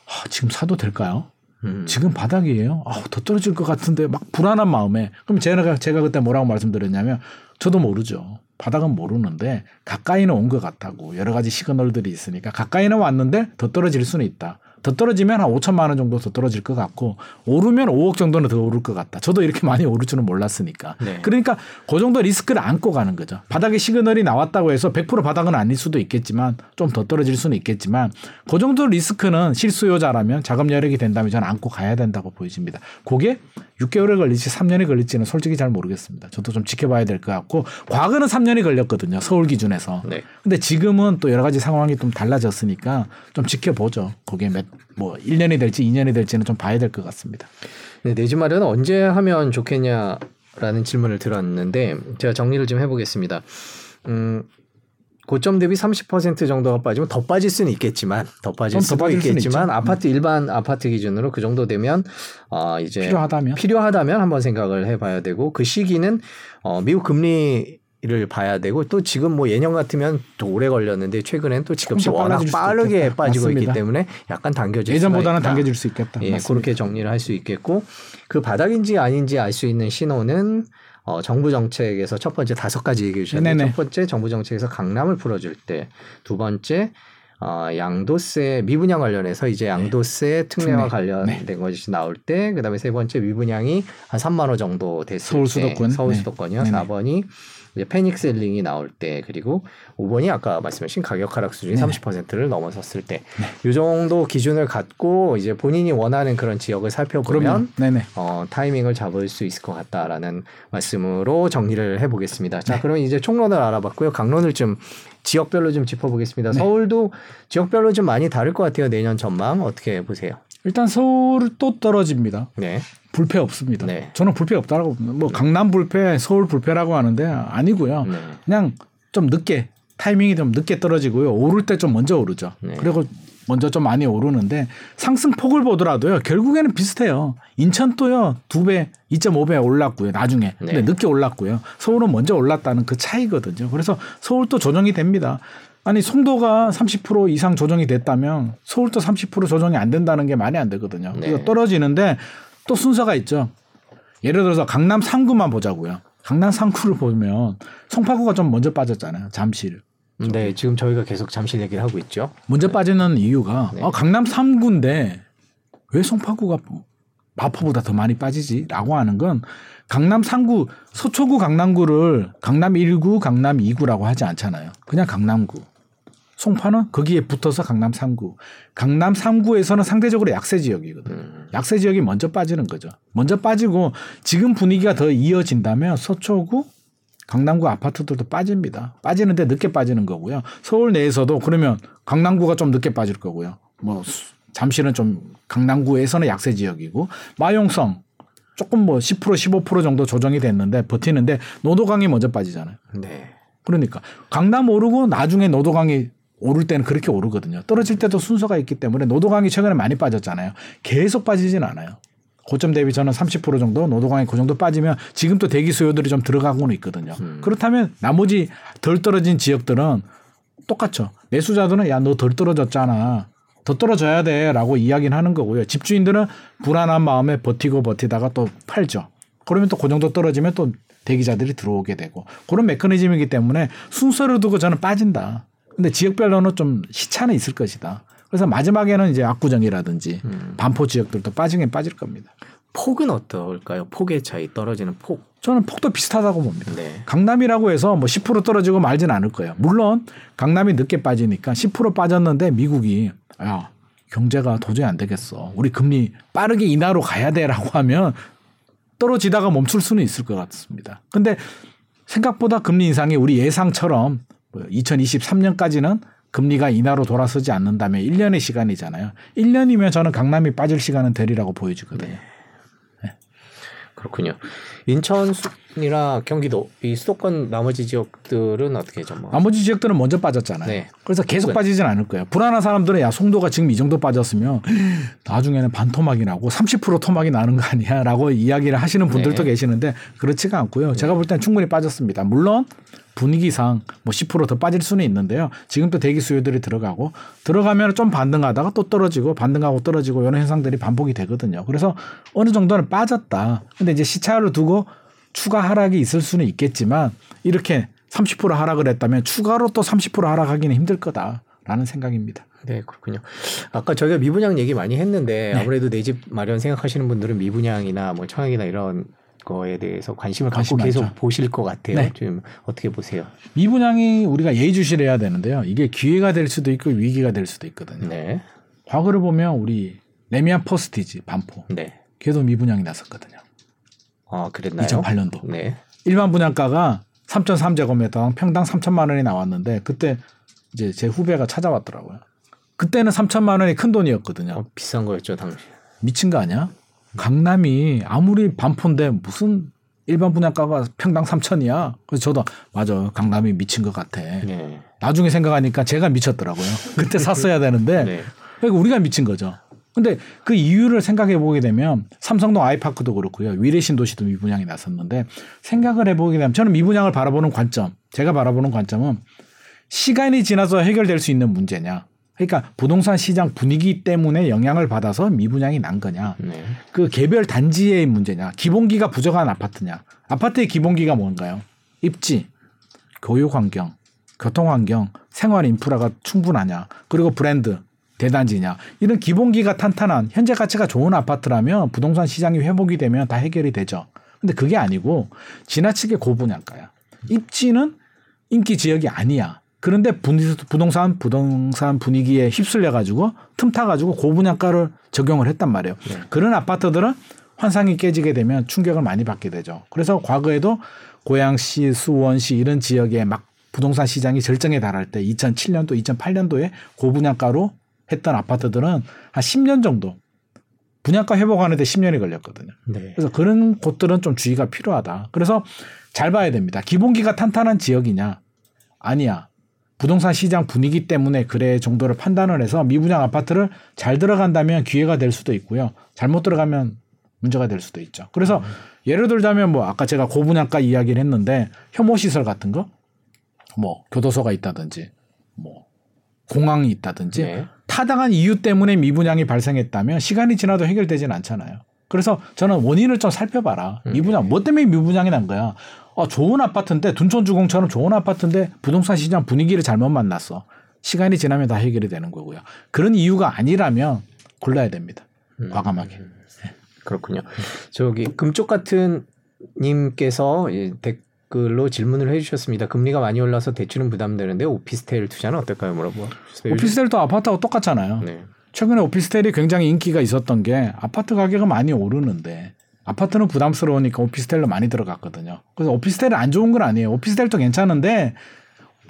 아, 지금 사도 될까요? 음. 지금 바닥이에요. 아우, 더 떨어질 것 같은데 막 불안한 마음에 그럼 제가 제가 그때 뭐라고 말씀드렸냐면 저도 모르죠. 바닥은 모르는데 가까이는 온 것 같다고 여러 가지 시그널들이 있으니까 가까이는 왔는데 더 떨어질 수는 있다. 더 떨어지면 한 5천만 원 정도 더 떨어질 것 같고 오르면 5억 정도는 더 오를 것 같다. 저도 이렇게 많이 오를 줄은 몰랐으니까. 네. 그러니까 그 정도 리스크를 안고 가는 거죠. 바닥에 시그널이 나왔다고 해서 100% 바닥은 아닐 수도 있겠지만 좀 더 떨어질 수는 있겠지만 그 정도 리스크는 실수요자라면 자금 여력이 된다면 저는 안고 가야 된다고 보여집니다. 그게 6개월에 걸릴지 3년이 걸릴지는 솔직히 잘 모르겠습니다. 저도 좀 지켜봐야 될 것 같고 과거는 3년이 걸렸거든요. 서울 기준에서. 네. 근데 지금은 또 여러 가지 상황이 좀 달라졌으니까 좀 지켜보죠. 그게 몇, 뭐 1년이 될지 2년이 될지는 좀 봐야 될 것 같습니다. 네, 내 집 마련 언제 하면 좋겠냐라는 질문을 들었는데 제가 정리를 좀 해보겠습니다. 음, 고점 대비 30% 정도가 빠지면 더 빠질 수는 있겠지만 더 빠질 수도 빠질 수는 있겠지만 있죠. 음. 아파트 일반 아파트 기준으로 그 정도 되면 어 이제 필요하다면 필요하다면 한번 생각을 해봐야 되고 그 시기는 어 미국 금리 를 봐야 되고 또 지금 뭐 예년 같으면 더 오래 걸렸는데 최근엔 또더 워낙 빠르게. 빠지고 있기 맞습니다. 때문에 약간 당겨질 예전보다는. 당겨질 수 있겠다. 예, 맞습니다. 그렇게 정리를 할 수 있겠고 그 바닥인지 아닌지 알 수 있는 신호는 어, 정부 정책에서 첫 번째 다섯 가지 얘기해 주셨는데. 첫 번째 정부 정책에서 강남을 풀어줄 때 두 번째 어, 양도세 미분양 관련해서 이제 양도세 특례와 네. 특례. 관련된 것이 나올 때 그다음에 세 번째 미분양이 한 3만 원 정도 됐을 서울 때 수도권. 서울 네. 수도권이요. 네네. 4번이 이제 패닉 셀링이 나올 때 그리고 5번이 아까 말씀하신 가격 하락 수준이 네네. 30%를 넘어섰을 때이 정도 기준을 갖고 이제 본인이 원하는 그런 지역을 살펴보면. 어, 타이밍을 잡을 수 있을 것 같다라는 말씀으로 정리를 해보겠습니다. 자, 그럼 이제 총론을 알아봤고요. 강론을 좀 지역별로 좀 짚어보겠습니다. 네. 서울도 지역별로 좀 많이 다를 것 같아요. 내년 전망 어떻게 보세요? 일단 서울 또 떨어집니다. 네, 불패 없습니다. 네. 저는 불패 없다라고 봅니다. 뭐 강남 불패, 서울 불패라고 하는데 아니고요. 네. 그냥 좀 늦게 타이밍이 좀 늦게 떨어지고요. 오를 때 좀 먼저 오르죠. 네. 그리고 먼저 좀 많이 오르는데 상승폭을 보더라도요. 결국에는 비슷해요. 인천도요. 두 배, 2.5배 올랐고요. 나중에. 근데 네. 늦게 올랐고요. 서울은 먼저 올랐다는 그 차이거든요. 그래서 서울도 조정이 됩니다. 아니 송도가 30% 이상 조정이 됐다면 서울도 30% 조정이 안 된다는 게 말이 안 되거든요. 네. 그래서 떨어지는데 또 순서가 있죠. 예를 들어서 강남 3구만 보자고요. 강남 3구를 보면 송파구가 좀 먼저 빠졌잖아요. 잠실. 네, 지금 저희가 계속 잠실 얘기를 하고 있죠. 먼저 빠지는 이유가 네. 아, 강남 3구인데 왜 송파구가 마포보다 더 많이 빠지지라고 하는 건 강남 3구 서초구 강남구를 강남 1구 강남 2구라고 하지 않잖아요. 그냥 강남구. 송파는 거기에 붙어서 강남 3구. 강남 3구에서는 상대적으로 약세 지역이거든요. 음, 약세 지역이 먼저 빠지는 거죠. 먼저 빠지고 지금 분위기가 더 이어진다면 서초구 강남구 아파트들도 빠집니다. 빠지는데 늦게 빠지는 거고요. 서울 내에서도 그러면 강남구가 좀 늦게 빠질 거고요. 뭐 수- 잠실은 좀 강남구에서는 약세 지역이고 마용성 조금 뭐 10% 15% 정도 조정이 됐는데 버티는데 노도강이 먼저 빠지잖아요. 네, 그러니까 강남 오르고 나중에 노도강이 오를 때는 그렇게 오르거든요. 떨어질 때도 순서가 있기 때문에 노도강이 최근에 많이 빠졌잖아요. 계속 빠지진 않아요. 고점 대비 저는 30% 정도 노도강이 그 정도 빠지면 지금 또 대기 수요들이 좀 들어가고는 있거든요. 음. 그렇다면 나머지 덜 떨어진 지역들은 똑같죠. 매수자들은 야 너 덜 떨어졌잖아. 더 떨어져야 돼라고 이야기는 하는 거고요. 집주인들은 불안한 마음에 버티고 버티다가 또 팔죠. 그러면 또 그 정도 떨어지면 또 대기자들이 들어오게 되고 그런 메커니즘이기 때문에 순서를 두고 저는 빠진다. 근데 지역별로는 좀 시차는 있을 것이다. 그래서 마지막에는 이제 압구정이라든지 음. 반포 지역들도 빠지긴 빠질 겁니다. 폭은 어떨까요? 폭의 차이 떨어지는 폭. 저는 폭도 비슷하다고 봅니다. 네, 강남이라고 해서 뭐 10% 떨어지고 말진 않을 거예요. 물론 강남이 늦게 빠지니까 10% 빠졌는데 미국이 야 경제가 도저히 안 되겠어. 우리 금리 빠르게 인하로 가야 돼라고 하면 떨어지다가 멈출 수는 있을 것 같습니다. 근데 생각보다 금리 인상이 우리 예상처럼 2023년까지는 금리가 인하로 돌아서지 않는다면 1년의 시간이잖아요. 1년이면 저는 강남이 빠질 시간은 되리라고 보여지거든요. 그렇군요. 인천 이나 경기도 이 수도권 나머지 지역들은 어떻게 전망? 나머지 지역들은 먼저 빠졌잖아요. 네. 그래서 계속 빠지진 않을 거예요. 불안한 사람들은 야 송도가 지금 이 정도 빠졌으면 나중에는 반 토막이 나고 30% 토막이 나는 거 아니야라고 이야기를 하시는 분들도 네. 계시는데 그렇지가 않고요. 제가 볼 땐 충분히 빠졌습니다. 물론 분위기상 뭐 10%더 빠질 수는 있는데요. 지금도 대기 수요들이 들어가고 들어가면 좀 반등하다가 또 떨어지고 반등하고 떨어지고 이런 현상들이 반복이 되거든요. 그래서 어느 정도는 빠졌다. 근데 이제 시차를 두고 추가 하락이 있을 수는 있겠지만 이렇게 30% 하락을 했다면 추가로 또 30% 하락하기는 힘들 거다라는 생각입니다. 네, 그렇군요. 아까 저희가 미분양 얘기 많이 했는데 네. 아무래도 내 집 마련 생각하시는 분들은 미분양이나 뭐 청약이나 이런 거에 대해서 관심을 갖고 계속 많죠. 보실 것 같아요. 네. 좀 어떻게 보세요? 미분양이 우리가 예의주시해야 되는데요. 이게 기회가 될 수도 있고 위기가 될 수도 있거든요. 네. 과거를 보면 우리 레미안 퍼스티지 반포. 네. 걔도 미분양이 났었거든요. 아, 그랬나요? 2008년도. 네. 일반 분양가가 3.3제곱미터 평당 3천만 원이 나왔는데 그때 이제 제 후배가 찾아왔더라고요. 그때는 3천만 원이 큰 돈이었거든요. 어, 비싼 거였죠, 당시. 미친 거 아니야? 강남이 아무리 반포인데 무슨 일반 분양가가 평당 3천이야. 그래서 저도 맞아. 강남이 미친 것 같아. 네. 나중에 생각하니까 제가 미쳤더라고요. 그때 샀어야 되는데 네. 그러니까 우리가 미친 거죠. 근데 그 이유를 생각해 보게 되면 삼성동 아이파크도 그렇고요. 위례 신 도시도 미분양이 났었는데 생각을 해 보게 되면 저는 미분양을 바라보는 관점, 제가 바라보는 관점은 시간이 지나서 해결될 수 있는 문제냐. 그러니까 부동산 시장 분위기 때문에 영향을 받아서 미분양이 난 거냐. 네. 그 개별 단지의 문제냐. 기본기가 부족한 아파트냐. 아파트의 기본기가 뭔가요? 입지, 교육 환경, 교통 환경, 생활 인프라가 충분하냐. 그리고 브랜드, 대단지냐 이런 기본기가 탄탄한 현재 가치가 좋은 아파트라면 부동산 시장이 회복이 되면 다 해결이 되죠. 근데 그게 아니고 지나치게 고분양가야. 입지는 인기 지역이 아니야. 그런데 부동산 부동산 분위기에 휩쓸려 가지고 틈타 가지고 고분양가를 적용을 했단 말이에요. 네. 그런 아파트들은 환상이 깨지게 되면 충격을 많이 받게 되죠. 그래서 과거에도 고양시, 수원시 이런 지역에 막 부동산 시장이 절정에 달할 때 2007년도, 2008년도에 고분양가로 했던 아파트들은 한 10년 정도 분양가 회복하는데 10년이 걸렸거든요. 네. 그래서 그런 곳들은 좀 주의가 필요하다. 그래서 잘 봐야 됩니다. 기본기가 탄탄한 지역이냐? 아니야. 부동산 시장 분위기 때문에 그래 정도를 판단을 해서 미분양 아파트를 잘 들어간다면 기회가 될 수도 있고요. 잘못 들어가면 문제가 될 수도 있죠. 그래서 음. 예를 들자면 뭐 아까 제가 고분양가 이야기를 했는데 혐오 시설 같은 거, 뭐 교도소가 있다든지, 뭐 공항이 있다든지 네. 타당한 이유 때문에 미분양이 발생했다면 시간이 지나도 해결되지는 않잖아요. 그래서 저는 원인을 좀 살펴봐라. 음. 미분양 뭐 때문에 미분양이 난 거야? 어, 좋은 아파트인데 둔촌주공처럼 좋은 아파트인데 부동산 시장 분위기를 잘못 만났어. 시간이 지나면 다 해결이 되는 거고요. 그런 이유가 아니라면 골라야 됩니다. 음. 과감하게. 음. 그렇군요. 저기 금쪽 같은 님께서 댓글로 질문을 해주셨습니다. 금리가 많이 올라서 대출은 부담되는데 오피스텔 투자는 어떨까요? 물어보. 오피스텔도 아파트하고 똑같잖아요. 네. 최근에 오피스텔이 굉장히 인기가 있었던 게 아파트 가격은 많이 오르는데 아파트는 부담스러우니까 오피스텔로 많이 들어갔거든요. 그래서 오피스텔은 안 좋은 건 아니에요. 오피스텔도 괜찮은데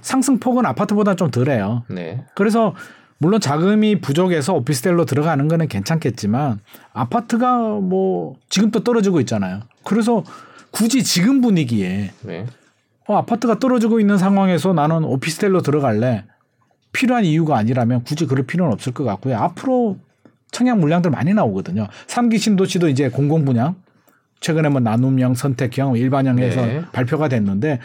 상승폭은 아파트보다 좀 덜해요. 네. 그래서 물론 자금이 부족해서 오피스텔로 들어가는 거는 괜찮겠지만 아파트가 뭐 지금 또 떨어지고 있잖아요. 그래서 굳이 지금 분위기에 네. 어, 아파트가 떨어지고 있는 상황에서 나는 오피스텔로 들어갈래 필요한 이유가 아니라면 굳이 그럴 필요는 없을 것 같고요. 앞으로 청약 물량들 많이 나오거든요. 3기 신도시도 이제 공공 분양 최근에 뭐 나눔형, 선택형, 일반형에서 네. 발표가 됐는데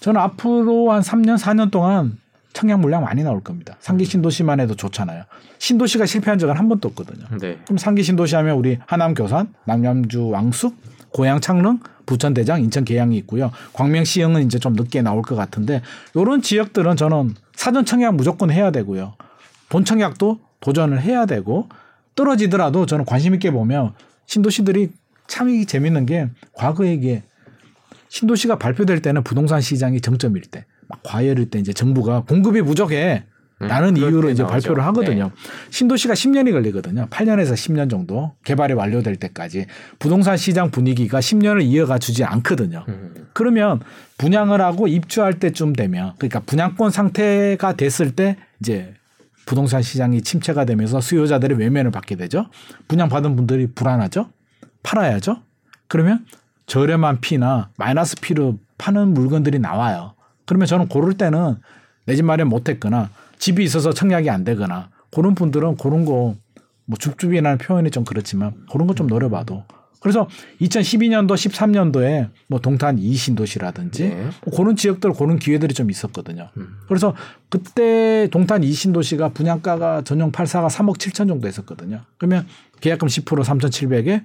저는 앞으로 한 3년, 4년 동안 청약 물량 많이 나올 겁니다. 상기 신도시만 해도 좋잖아요. 신도시가 실패한 적은 한 번도 없거든요. 네. 그럼 상기 신도시 하면 우리 하남 교산, 남양주 왕숙, 고양 창릉, 부천 대장, 인천 계양이 있고요. 광명 시흥은 이제 좀 늦게 나올 것 같은데 이런 지역들은 저는 사전 청약 무조건 해야 되고요. 본 청약도 도전을 해야 되고 떨어지더라도 저는 관심 있게 보면 신도시들이 참 재밌는 게 과거에 이게 신도시가 발표될 때는 부동산 시장이 정점일 때, 막 과열일 때 이제 정부가 공급이 부족해. 라는 음, 이유로 이제 나오죠. 발표를 하거든요. 네. 신도시가 10년이 걸리거든요. 8년에서 10년 정도 개발이 완료될 때까지 부동산 시장 분위기가 10년을 이어가 주지 않거든요. 음. 그러면 분양을 하고 입주할 때쯤 되면 그러니까 분양권 상태가 됐을 때 이제 부동산 시장이 침체가 되면서 수요자들이 외면을 받게 되죠. 분양받은 분들이 불안하죠. 팔아야죠. 그러면 저렴한 피나 마이너스 피로 파는 물건들이 나와요. 그러면 저는 고를 때는 내 집 마련 못했거나 집이 있어서 청약이 안 되거나 그런 분들은 그런 거 뭐 줍줍이라는 표현이 좀 그렇지만 그런 거 좀 노려봐도 그래서 2012년도, 13년도에 뭐 동탄 이신도시라든지 네. 뭐 그런 지역들 그런 기회들이 좀 있었거든요. 음. 그래서 그때 동탄 이신도시가 분양가가 전용 84가 3억 7천 정도 했었거든요. 그러면 계약금 10% 3,700에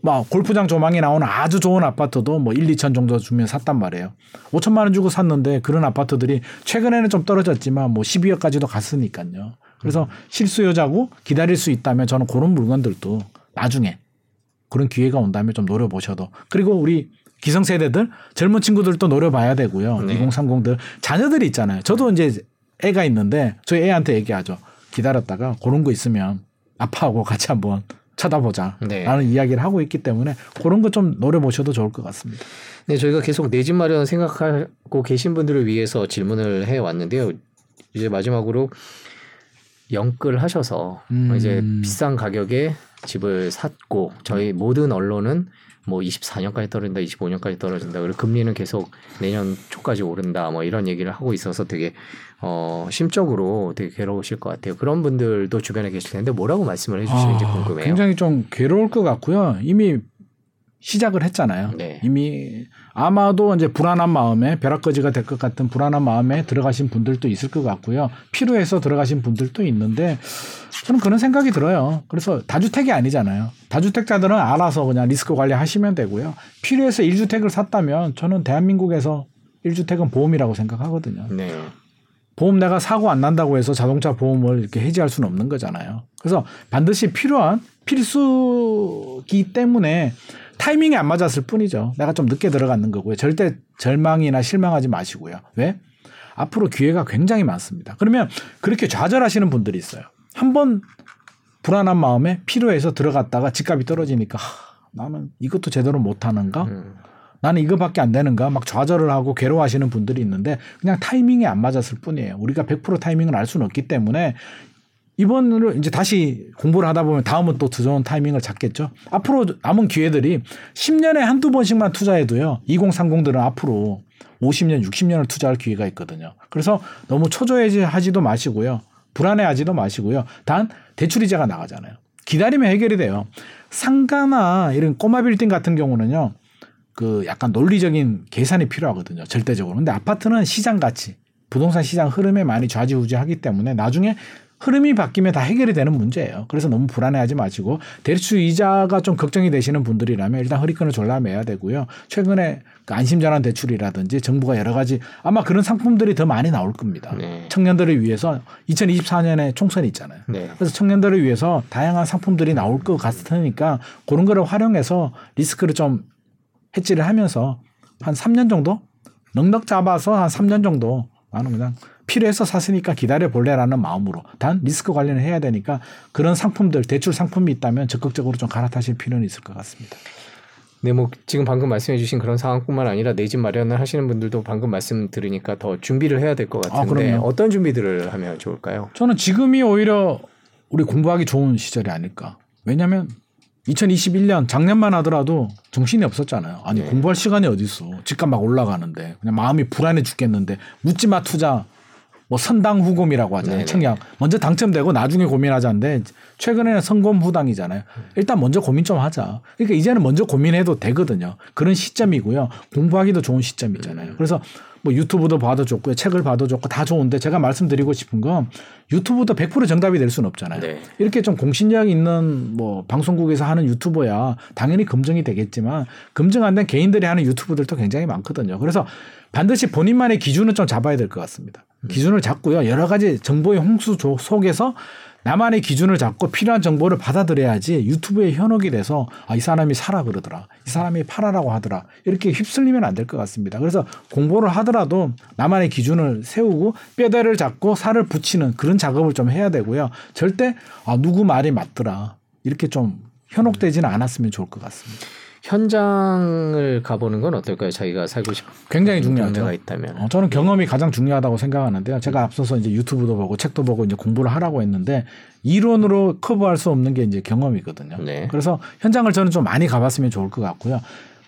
막 골프장 조망이 나오는 아주 좋은 아파트도 뭐 1, 2천 정도 주면 샀단 말이에요. 5천만 원 주고 샀는데 그런 아파트들이 최근에는 좀 떨어졌지만 뭐 12억까지도 갔으니까요. 그래서 실수요자고 기다릴 수 있다면 저는 그런 물건들도 나중에 그런 기회가 온다면 좀 노려보셔도 그리고 우리 기성세대들 젊은 친구들도 노려봐야 되고요. 네. 2030들 자녀들이 있잖아요. 저도 이제 애가 있는데 저희 애한테 얘기하죠. 기다렸다가 그런 거 있으면 아빠하고 같이 한번 쳐다보자. 네. 라는 이야기를 하고 있기 때문에 그런 거 좀 노려보셔도 좋을 것 같습니다. 네, 저희가 계속 내 집 마련 생각하고 계신 분들을 위해서 질문을 해 왔는데요. 이제 마지막으로 영끌 하셔서 음. 이제 비싼 가격에 집을 샀고 저희 모든 언론은 뭐 24년까지 떨어진다, 25년까지 떨어진다. 그리고 금리는 계속 내년 초까지 오른다. 뭐 이런 얘기를 하고 있어서 되게 어 심적으로 되게 괴로우실 것 같아요. 그런 분들도 주변에 계실 텐데 뭐라고 말씀을 해주시는지 아, 궁금해요. 굉장히 좀 괴로울 것 같고요. 이미 시작을 했잖아요. 네. 이미 아마도 이제 불안한 마음에 벼락거지가 될 것 같은 불안한 마음에 들어가신 분들도 있을 것 같고요. 필요해서 들어가신 분들도 있는데 저는 그런 생각이 들어요. 그래서 다주택이 아니잖아요. 다주택자들은 알아서 그냥 리스크 관리하시면 되고요. 필요해서 1주택을 샀다면 저는 대한민국에서 1주택은 보험이라고 생각하거든요. 네. 보험 내가 사고 안 난다고 해서 자동차 보험을 이렇게 해지할 수는 없는 거잖아요. 그래서 반드시 필요한 필수기 때문에 타이밍이 안 맞았을 뿐이죠. 내가 좀 늦게 들어갔는 거고요. 절대 절망이나 실망하지 마시고요. 왜? 앞으로 기회가 굉장히 많습니다. 그러면 그렇게 좌절하시는 분들이 있어요. 한번 불안한 마음에 필요해서 들어갔다가 집값이 떨어지니까 하, 나는 이것도 제대로 못하는가? 음. 나는 이거밖에 안 되는가 막 좌절을 하고 괴로워하시는 분들이 있는데 그냥 타이밍이 안 맞았을 뿐이에요. 우리가 100% 타이밍을 알 수는 없기 때문에 이번으로 이제 다시 공부를 하다 보면 다음은 또더 좋은 타이밍을 잡겠죠. 앞으로 남은 기회들이 10년에 한두 번씩만 투자해도요. 2030들은 앞으로 50년, 60년을 투자할 기회가 있거든요. 그래서 너무 초조해하지도 마시고요. 불안해하지도 마시고요. 단 대출 이자가 나가잖아요. 기다리면 해결이 돼요. 상가나 이런 꼬마 빌딩 같은 경우는요. 그 약간 논리적인 계산이 필요하거든요. 절대적으로. 근데 아파트는 시장 가치, 부동산 시장 흐름에 많이 좌지우지하기 때문에 나중에 흐름이 바뀌면 다 해결이 되는 문제예요. 그래서 너무 불안해하지 마시고 대출 이자가 좀 걱정이 되시는 분들이라면 일단 허리끈을 졸라매야 되고요. 최근에 그 안심전환 대출이라든지 정부가 여러 가지 아마 그런 상품들이 더 많이 나올 겁니다. 네. 청년들을 위해서 2024년에 총선이 있잖아요. 네. 그래서 청년들을 위해서 다양한 상품들이 나올 것 같으니까 그런 거를 활용해서 리스크를 좀 해지를 하면서 한 3년 정도 넉넉 잡아서 한 3년 정도 나는 그냥 필요해서 샀으니까 기다려 볼래라는 마음으로 단 리스크 관리는 해야 되니까 그런 상품들 대출 상품이 있다면 적극적으로 좀 갈아타실 필요는 있을 것 같습니다. 네, 뭐 지금 방금 말씀해주신 그런 상황뿐만 아니라 내 집 마련을 하시는 분들도 방금 말씀 들으니까 더 준비를 해야 될것 아, 같은데 그럼요. 어떤 준비들을 하면 좋을까요? 저는 지금이 오히려 우리 공부하기 좋은 시절이 아닐까. 왜냐하면 2021년 작년만 하더라도 정신이 없었잖아요. 아니 네. 공부할 시간이 어디 있어? 집값 막 올라가는데 그냥 마음이 불안해 죽겠는데 묻지마 투자 뭐 선당 후금이라고 하잖아요. 네네. 청약 먼저 당첨되고 나중에 고민하자는데 최근에는 선검 후당이잖아요. 일단 먼저 고민 좀 하자. 그러니까 이제는 먼저 고민해도 되거든요. 그런 시점이고요. 공부하기도 좋은 시점이잖아요. 그래서 뭐 유튜브도 봐도 좋고요. 책을 봐도 좋고 다 좋은데 제가 말씀드리고 싶은 건 유튜브도 100% 정답이 될 수는 없잖아요. 네. 이렇게 좀 공신력 있는 뭐 방송국에서 하는 유튜버야 당연히 검증이 되겠지만 검증 안 된 개인들이 하는 유튜브들도 굉장히 많거든요. 그래서 반드시 본인만의 기준을 좀 잡아야 될 것 같습니다. 기준을 잡고요. 여러 가지 정보의 홍수 조- 속에서 나만의 기준을 잡고 필요한 정보를 받아들여야지 유튜브에 현혹이 돼서 아, 이 사람이 사라 그러더라. 이 사람이 팔아라고 하더라. 이렇게 휩쓸리면 안 될 것 같습니다. 그래서 공부를 하더라도 나만의 기준을 세우고 뼈대를 잡고 살을 붙이는 그런 작업을 좀 해야 되고요. 절대 아, 누구 말이 맞더라. 이렇게 좀 현혹되지는 않았으면 좋을 것 같습니다. 현장을 가보는 건 어떨까요? 자기가 살고 싶은 굉장히. 동네가 있다면. 어, 저는 경험이 가장 중요하다고 생각하는데요. 제가 앞서서 이제 유튜브도 보고 책도 보고 이제 공부를 하라고 했는데 이론으로 커버할 수 없는 게 이제 경험이거든요. 네. 그래서 현장을 저는 좀 많이 가봤으면 좋을 것 같고요.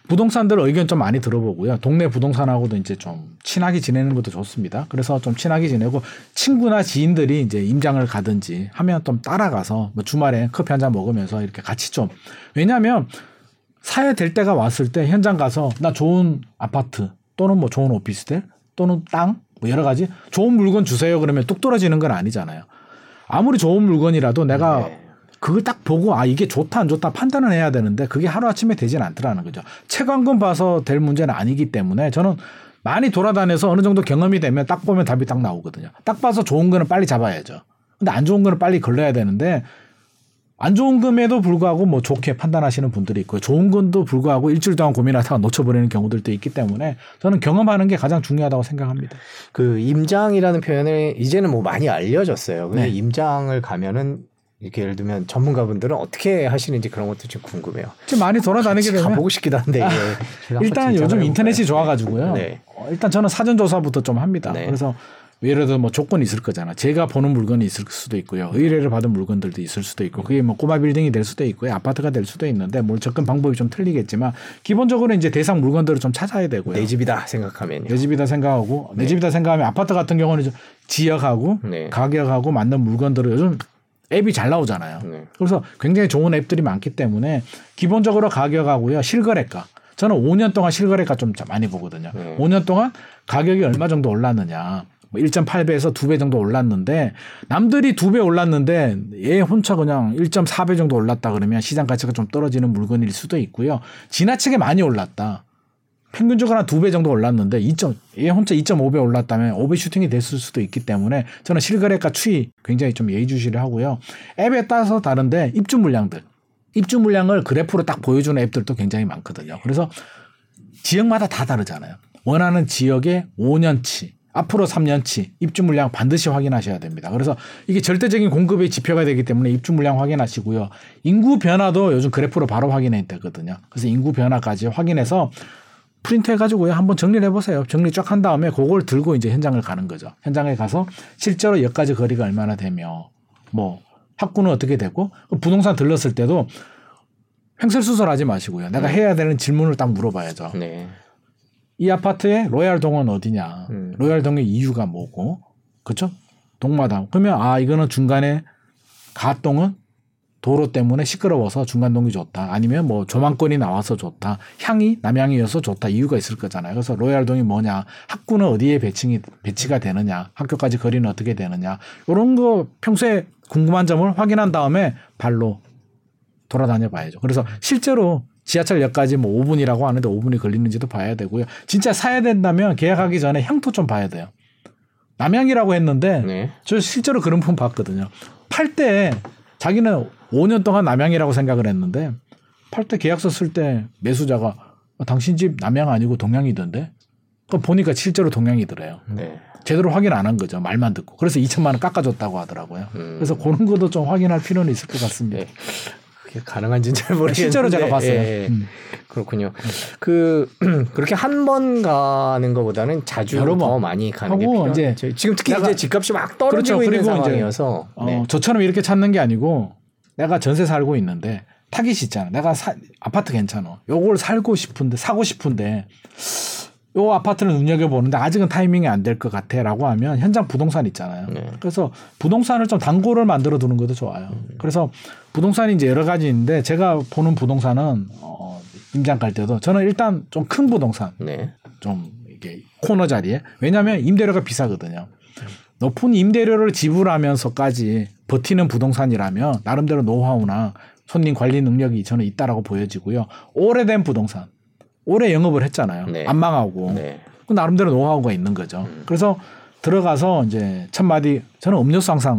부동산들 의견 좀 많이 들어보고요. 동네 부동산하고도 이제 좀 친하게 지내는 것도 좋습니다. 그래서 좀 친하게 지내고 친구나 지인들이 이제 임장을 가든지 하면 좀 따라가서 뭐 주말에 커피 한 잔 먹으면서 이렇게 같이 좀 왜냐하면 사야 될 때가 왔을 때 현장 가서 나 좋은 아파트 또는 뭐 좋은 오피스텔 또는 땅 뭐 여러 가지 좋은 물건 주세요 그러면 뚝 떨어지는 건 아니잖아요. 아무리 좋은 물건이라도 내가 네. 그걸 딱 보고 아 이게 좋다 안 좋다 판단을 해야 되는데 그게 하루 아침에 되진 않더라는 거죠. 채광금 봐서 될 문제는 아니기 때문에 저는 많이 돌아다녀서 어느 정도 경험이 되면 딱 보면 답이 딱 나오거든요. 딱 봐서 좋은 거는 빨리 잡아야죠. 근데 안 좋은 거는 빨리 걸러야 되는데 안 좋은 금에도 불구하고 뭐 좋게 판단하시는 분들이 있고요. 좋은 건도 불구하고 일주일 동안 고민하다가 놓쳐버리는 경우들도 있기 때문에 저는 경험하는 게 가장 중요하다고 생각합니다. 그 임장이라는 표현을 이제는 뭐 많이 알려졌어요. 근데 네. 임장을 가면은 이렇게 예를 들면 전문가분들은 어떻게 하시는지 그런 것도 좀 궁금해요. 지금 많이 돌아다니게 되면 가보고 싶기도 한데 이게 제가 일단 요즘 인터넷이? 좋아가지고요. 네. 어, 일단 저는 사전 조사부터 좀 합니다. 네. 그래서 예를 들어 뭐 조건이 있을 거잖아. 제가 보는 물건이 있을 수도 있고요. 의뢰를 받은 물건들도 있을 수도 있고 그게 뭐 꼬마 빌딩이 될 수도 있고요. 아파트가 될 수도 있는데 뭘 접근 방법이 좀 틀리겠지만 기본적으로 이제 대상 물건들을 좀 찾아야 되고요. 내 집이다 생각하면요. 내 집이다 생각하고 내 집이다 생각하면 아파트 같은 경우는 좀 지역하고 네. 가격하고 맞는 물건들을 요즘 앱이 잘 나오잖아요. 네. 그래서 굉장히 좋은 앱들이 많기 때문에 기본적으로 가격하고요 실거래가 저는 5년 동안 실거래가 좀 많이 보거든요. 네. 5년 동안 가격이 얼마 정도 올랐느냐. 뭐 1.8배에서 2배 정도 올랐는데 남들이 2배 올랐는데 얘 혼자 그냥 1.4배 정도 올랐다 그러면 시장 가치가 좀 떨어지는 물건일 수도 있고요. 지나치게 많이 올랐다. 평균적으로 한 두 배 정도 올랐는데 2점 얘 혼자 2.5배 올랐다면 5배 슈팅이 됐을 수도 있기 때문에 저는 실거래가 추이 굉장히 좀 예의주시를 하고요. 앱에 따라서 다른데 입주 물량들 입주 물량을 그래프로 딱 보여주는 앱들도 굉장히 많거든요. 그래서 지역마다 다 다르잖아요. 원하는 지역의 5년치 앞으로 3년치 입주 물량 반드시 확인하셔야 됩니다. 그래서 이게 절대적인 공급의 지표가 되기 때문에 입주 물량 확인하시고요. 인구 변화도 요즘 그래프로 바로 확인해 되거든요. 그래서 인구 변화까지 확인해서 프린트 해가지고요. 한번 정리를 해보세요. 정리 쫙 한 다음에 그걸 들고 이제 현장을 가는 거죠. 현장에 가서 실제로 여기까지 거리가 얼마나 되며 뭐 학구는 어떻게 되고 부동산 들렀을 때도 횡설수설하지 마시고요. 내가 해야 되는 질문을 딱 물어봐야죠. 네. 이 아파트의 로얄 동은 어디냐? 음. 로얄 동의 이유가 뭐고? 그렇죠? 동마다. 그러면 아 이거는 중간에 가동은 도로 때문에 시끄러워서 중간 동이 좋다. 아니면 뭐 조망권이 나와서 좋다. 향이 남향이어서 좋다. 이유가 있을 거잖아요. 그래서 로얄 동이 뭐냐? 학구는 어디에 배치이 배치가 되느냐? 학교까지 거리는 어떻게 되느냐? 이런 거 평소에 궁금한 점을 확인한 다음에 발로 돌아다녀 봐야죠. 그래서 실제로 지하철역까지 뭐 5분이라고 하는데 5분이 걸리는지도 봐야 되고요. 진짜 사야 된다면 계약하기 전에 향도 좀 봐야 돼요. 남향이라고 했는데 네. 저 실제로 그런 분 봤거든요. 팔 때 자기는 5년 동안 남향이라고 생각을 했는데 팔 때 계약서 쓸 때 매수자가 어, 당신 집 남향 아니고 동향이던데. 그 보니까 실제로 동향이더래요. 네. 제대로 확인 안 한 거죠. 말만 듣고. 그래서 2천만 원 깎아줬다고 하더라고요. 음. 그래서 그런 것도 좀 확인할 필요는 있을 것 같습니다. 네. 그게 가능한지는 잘 모르겠는데 실제로 제가 봤어요. 예, 음. 그렇군요. 그 그렇게 한 번 가는 것보다는 자주 여러 번 더 많이 가는 게 필요한 이제 지금 특히 내가- 이제 집값이 막 떨어지고 그렇죠. 있는 상황이어서 어, 네. 저처럼 이렇게 찾는 게 아니고 내가 전세 살고 있는데 타깃이 있잖아. 내가 사- 아파트 괜찮아. 요걸 살고 싶은데 사고 싶은데 요 아파트를 눈여겨 보는데 아직은 타이밍이 안 될 것 같아 라고 하면 현장 부동산 있잖아요. 네. 그래서 부동산을 좀 단골을 만들어 두는 것도 좋아요. 그래서 부동산이 이제 여러 가지 있는데 제가 보는 부동산은 어, 임장 갈 때도 저는 일단 좀 큰 부동산 네. 좀 이게 코너 자리에 왜냐하면 임대료가 비싸거든요. 높은 임대료를 지불하면서까지 버티는 부동산이라면 나름대로 노하우나 손님 관리 능력이 저는 있다라고 보여지고요. 오래된 부동산, 오래 영업을 했잖아요. 네. 안 망하고 네. 그 나름대로 노하우가 있는 거죠. 그래서 들어가서 이제 첫 마디 저는 음료수 항상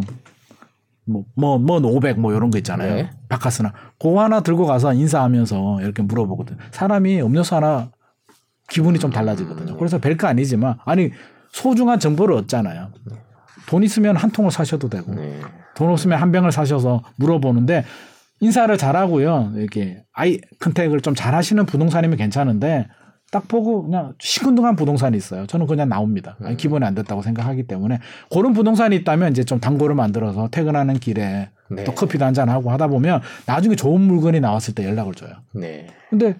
뭐뭐뭐 500 뭐 이런 거 있잖아요. 네. 바카스나 그거 하나 들고 가서 인사하면서 이렇게 물어보거든. 사람이 음료수 하나 기분이 좀 달라지거든요. 그래서 별거 아니지만 아니 소중한 정보를 얻잖아요. 돈 있으면 한 통을 사셔도 되고 네. 돈 없으면 한 병을 사셔서 물어보는데 인사를 잘하고요. 이렇게 아이 컨택을 좀 잘하시는 부동산이면 괜찮은데 딱 보고 그냥 시큰둥한 부동산이 있어요. 저는 그냥 나옵니다. 아니, 기본이 안 됐다고 생각하기 때문에 그런 부동산이 있다면 이제 좀 단골을 만들어서 퇴근하는 길에 네. 또 커피도 한잔 하고 하다 보면 나중에 좋은 물건이 나왔을 때 연락을 줘요. 네. 근데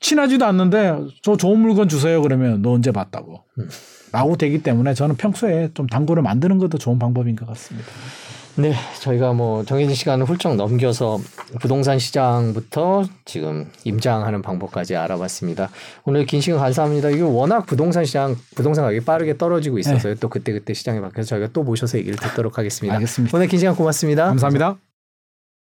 친하지도 않는데 저 좋은 물건 주세요 그러면 너 언제 봤다고 음. 라고 되기 때문에 저는 평소에 좀 단골을 만드는 것도 좋은 방법인 것 같습니다. 네, 저희가 뭐 정해진 시간을 훌쩍 넘겨서 부동산 시장부터 지금 임장하는 방법까지 알아봤습니다. 오늘 긴 시간 감사합니다. 이게 워낙 부동산 시장 부동산 가격이 빠르게 떨어지고 있어서요. 또 그때 그때 시장이 바뀌어서 저희가 또 모셔서 얘기를 듣도록 하겠습니다. 알겠습니다. 오늘 긴 시간 고맙습니다. 감사합니다.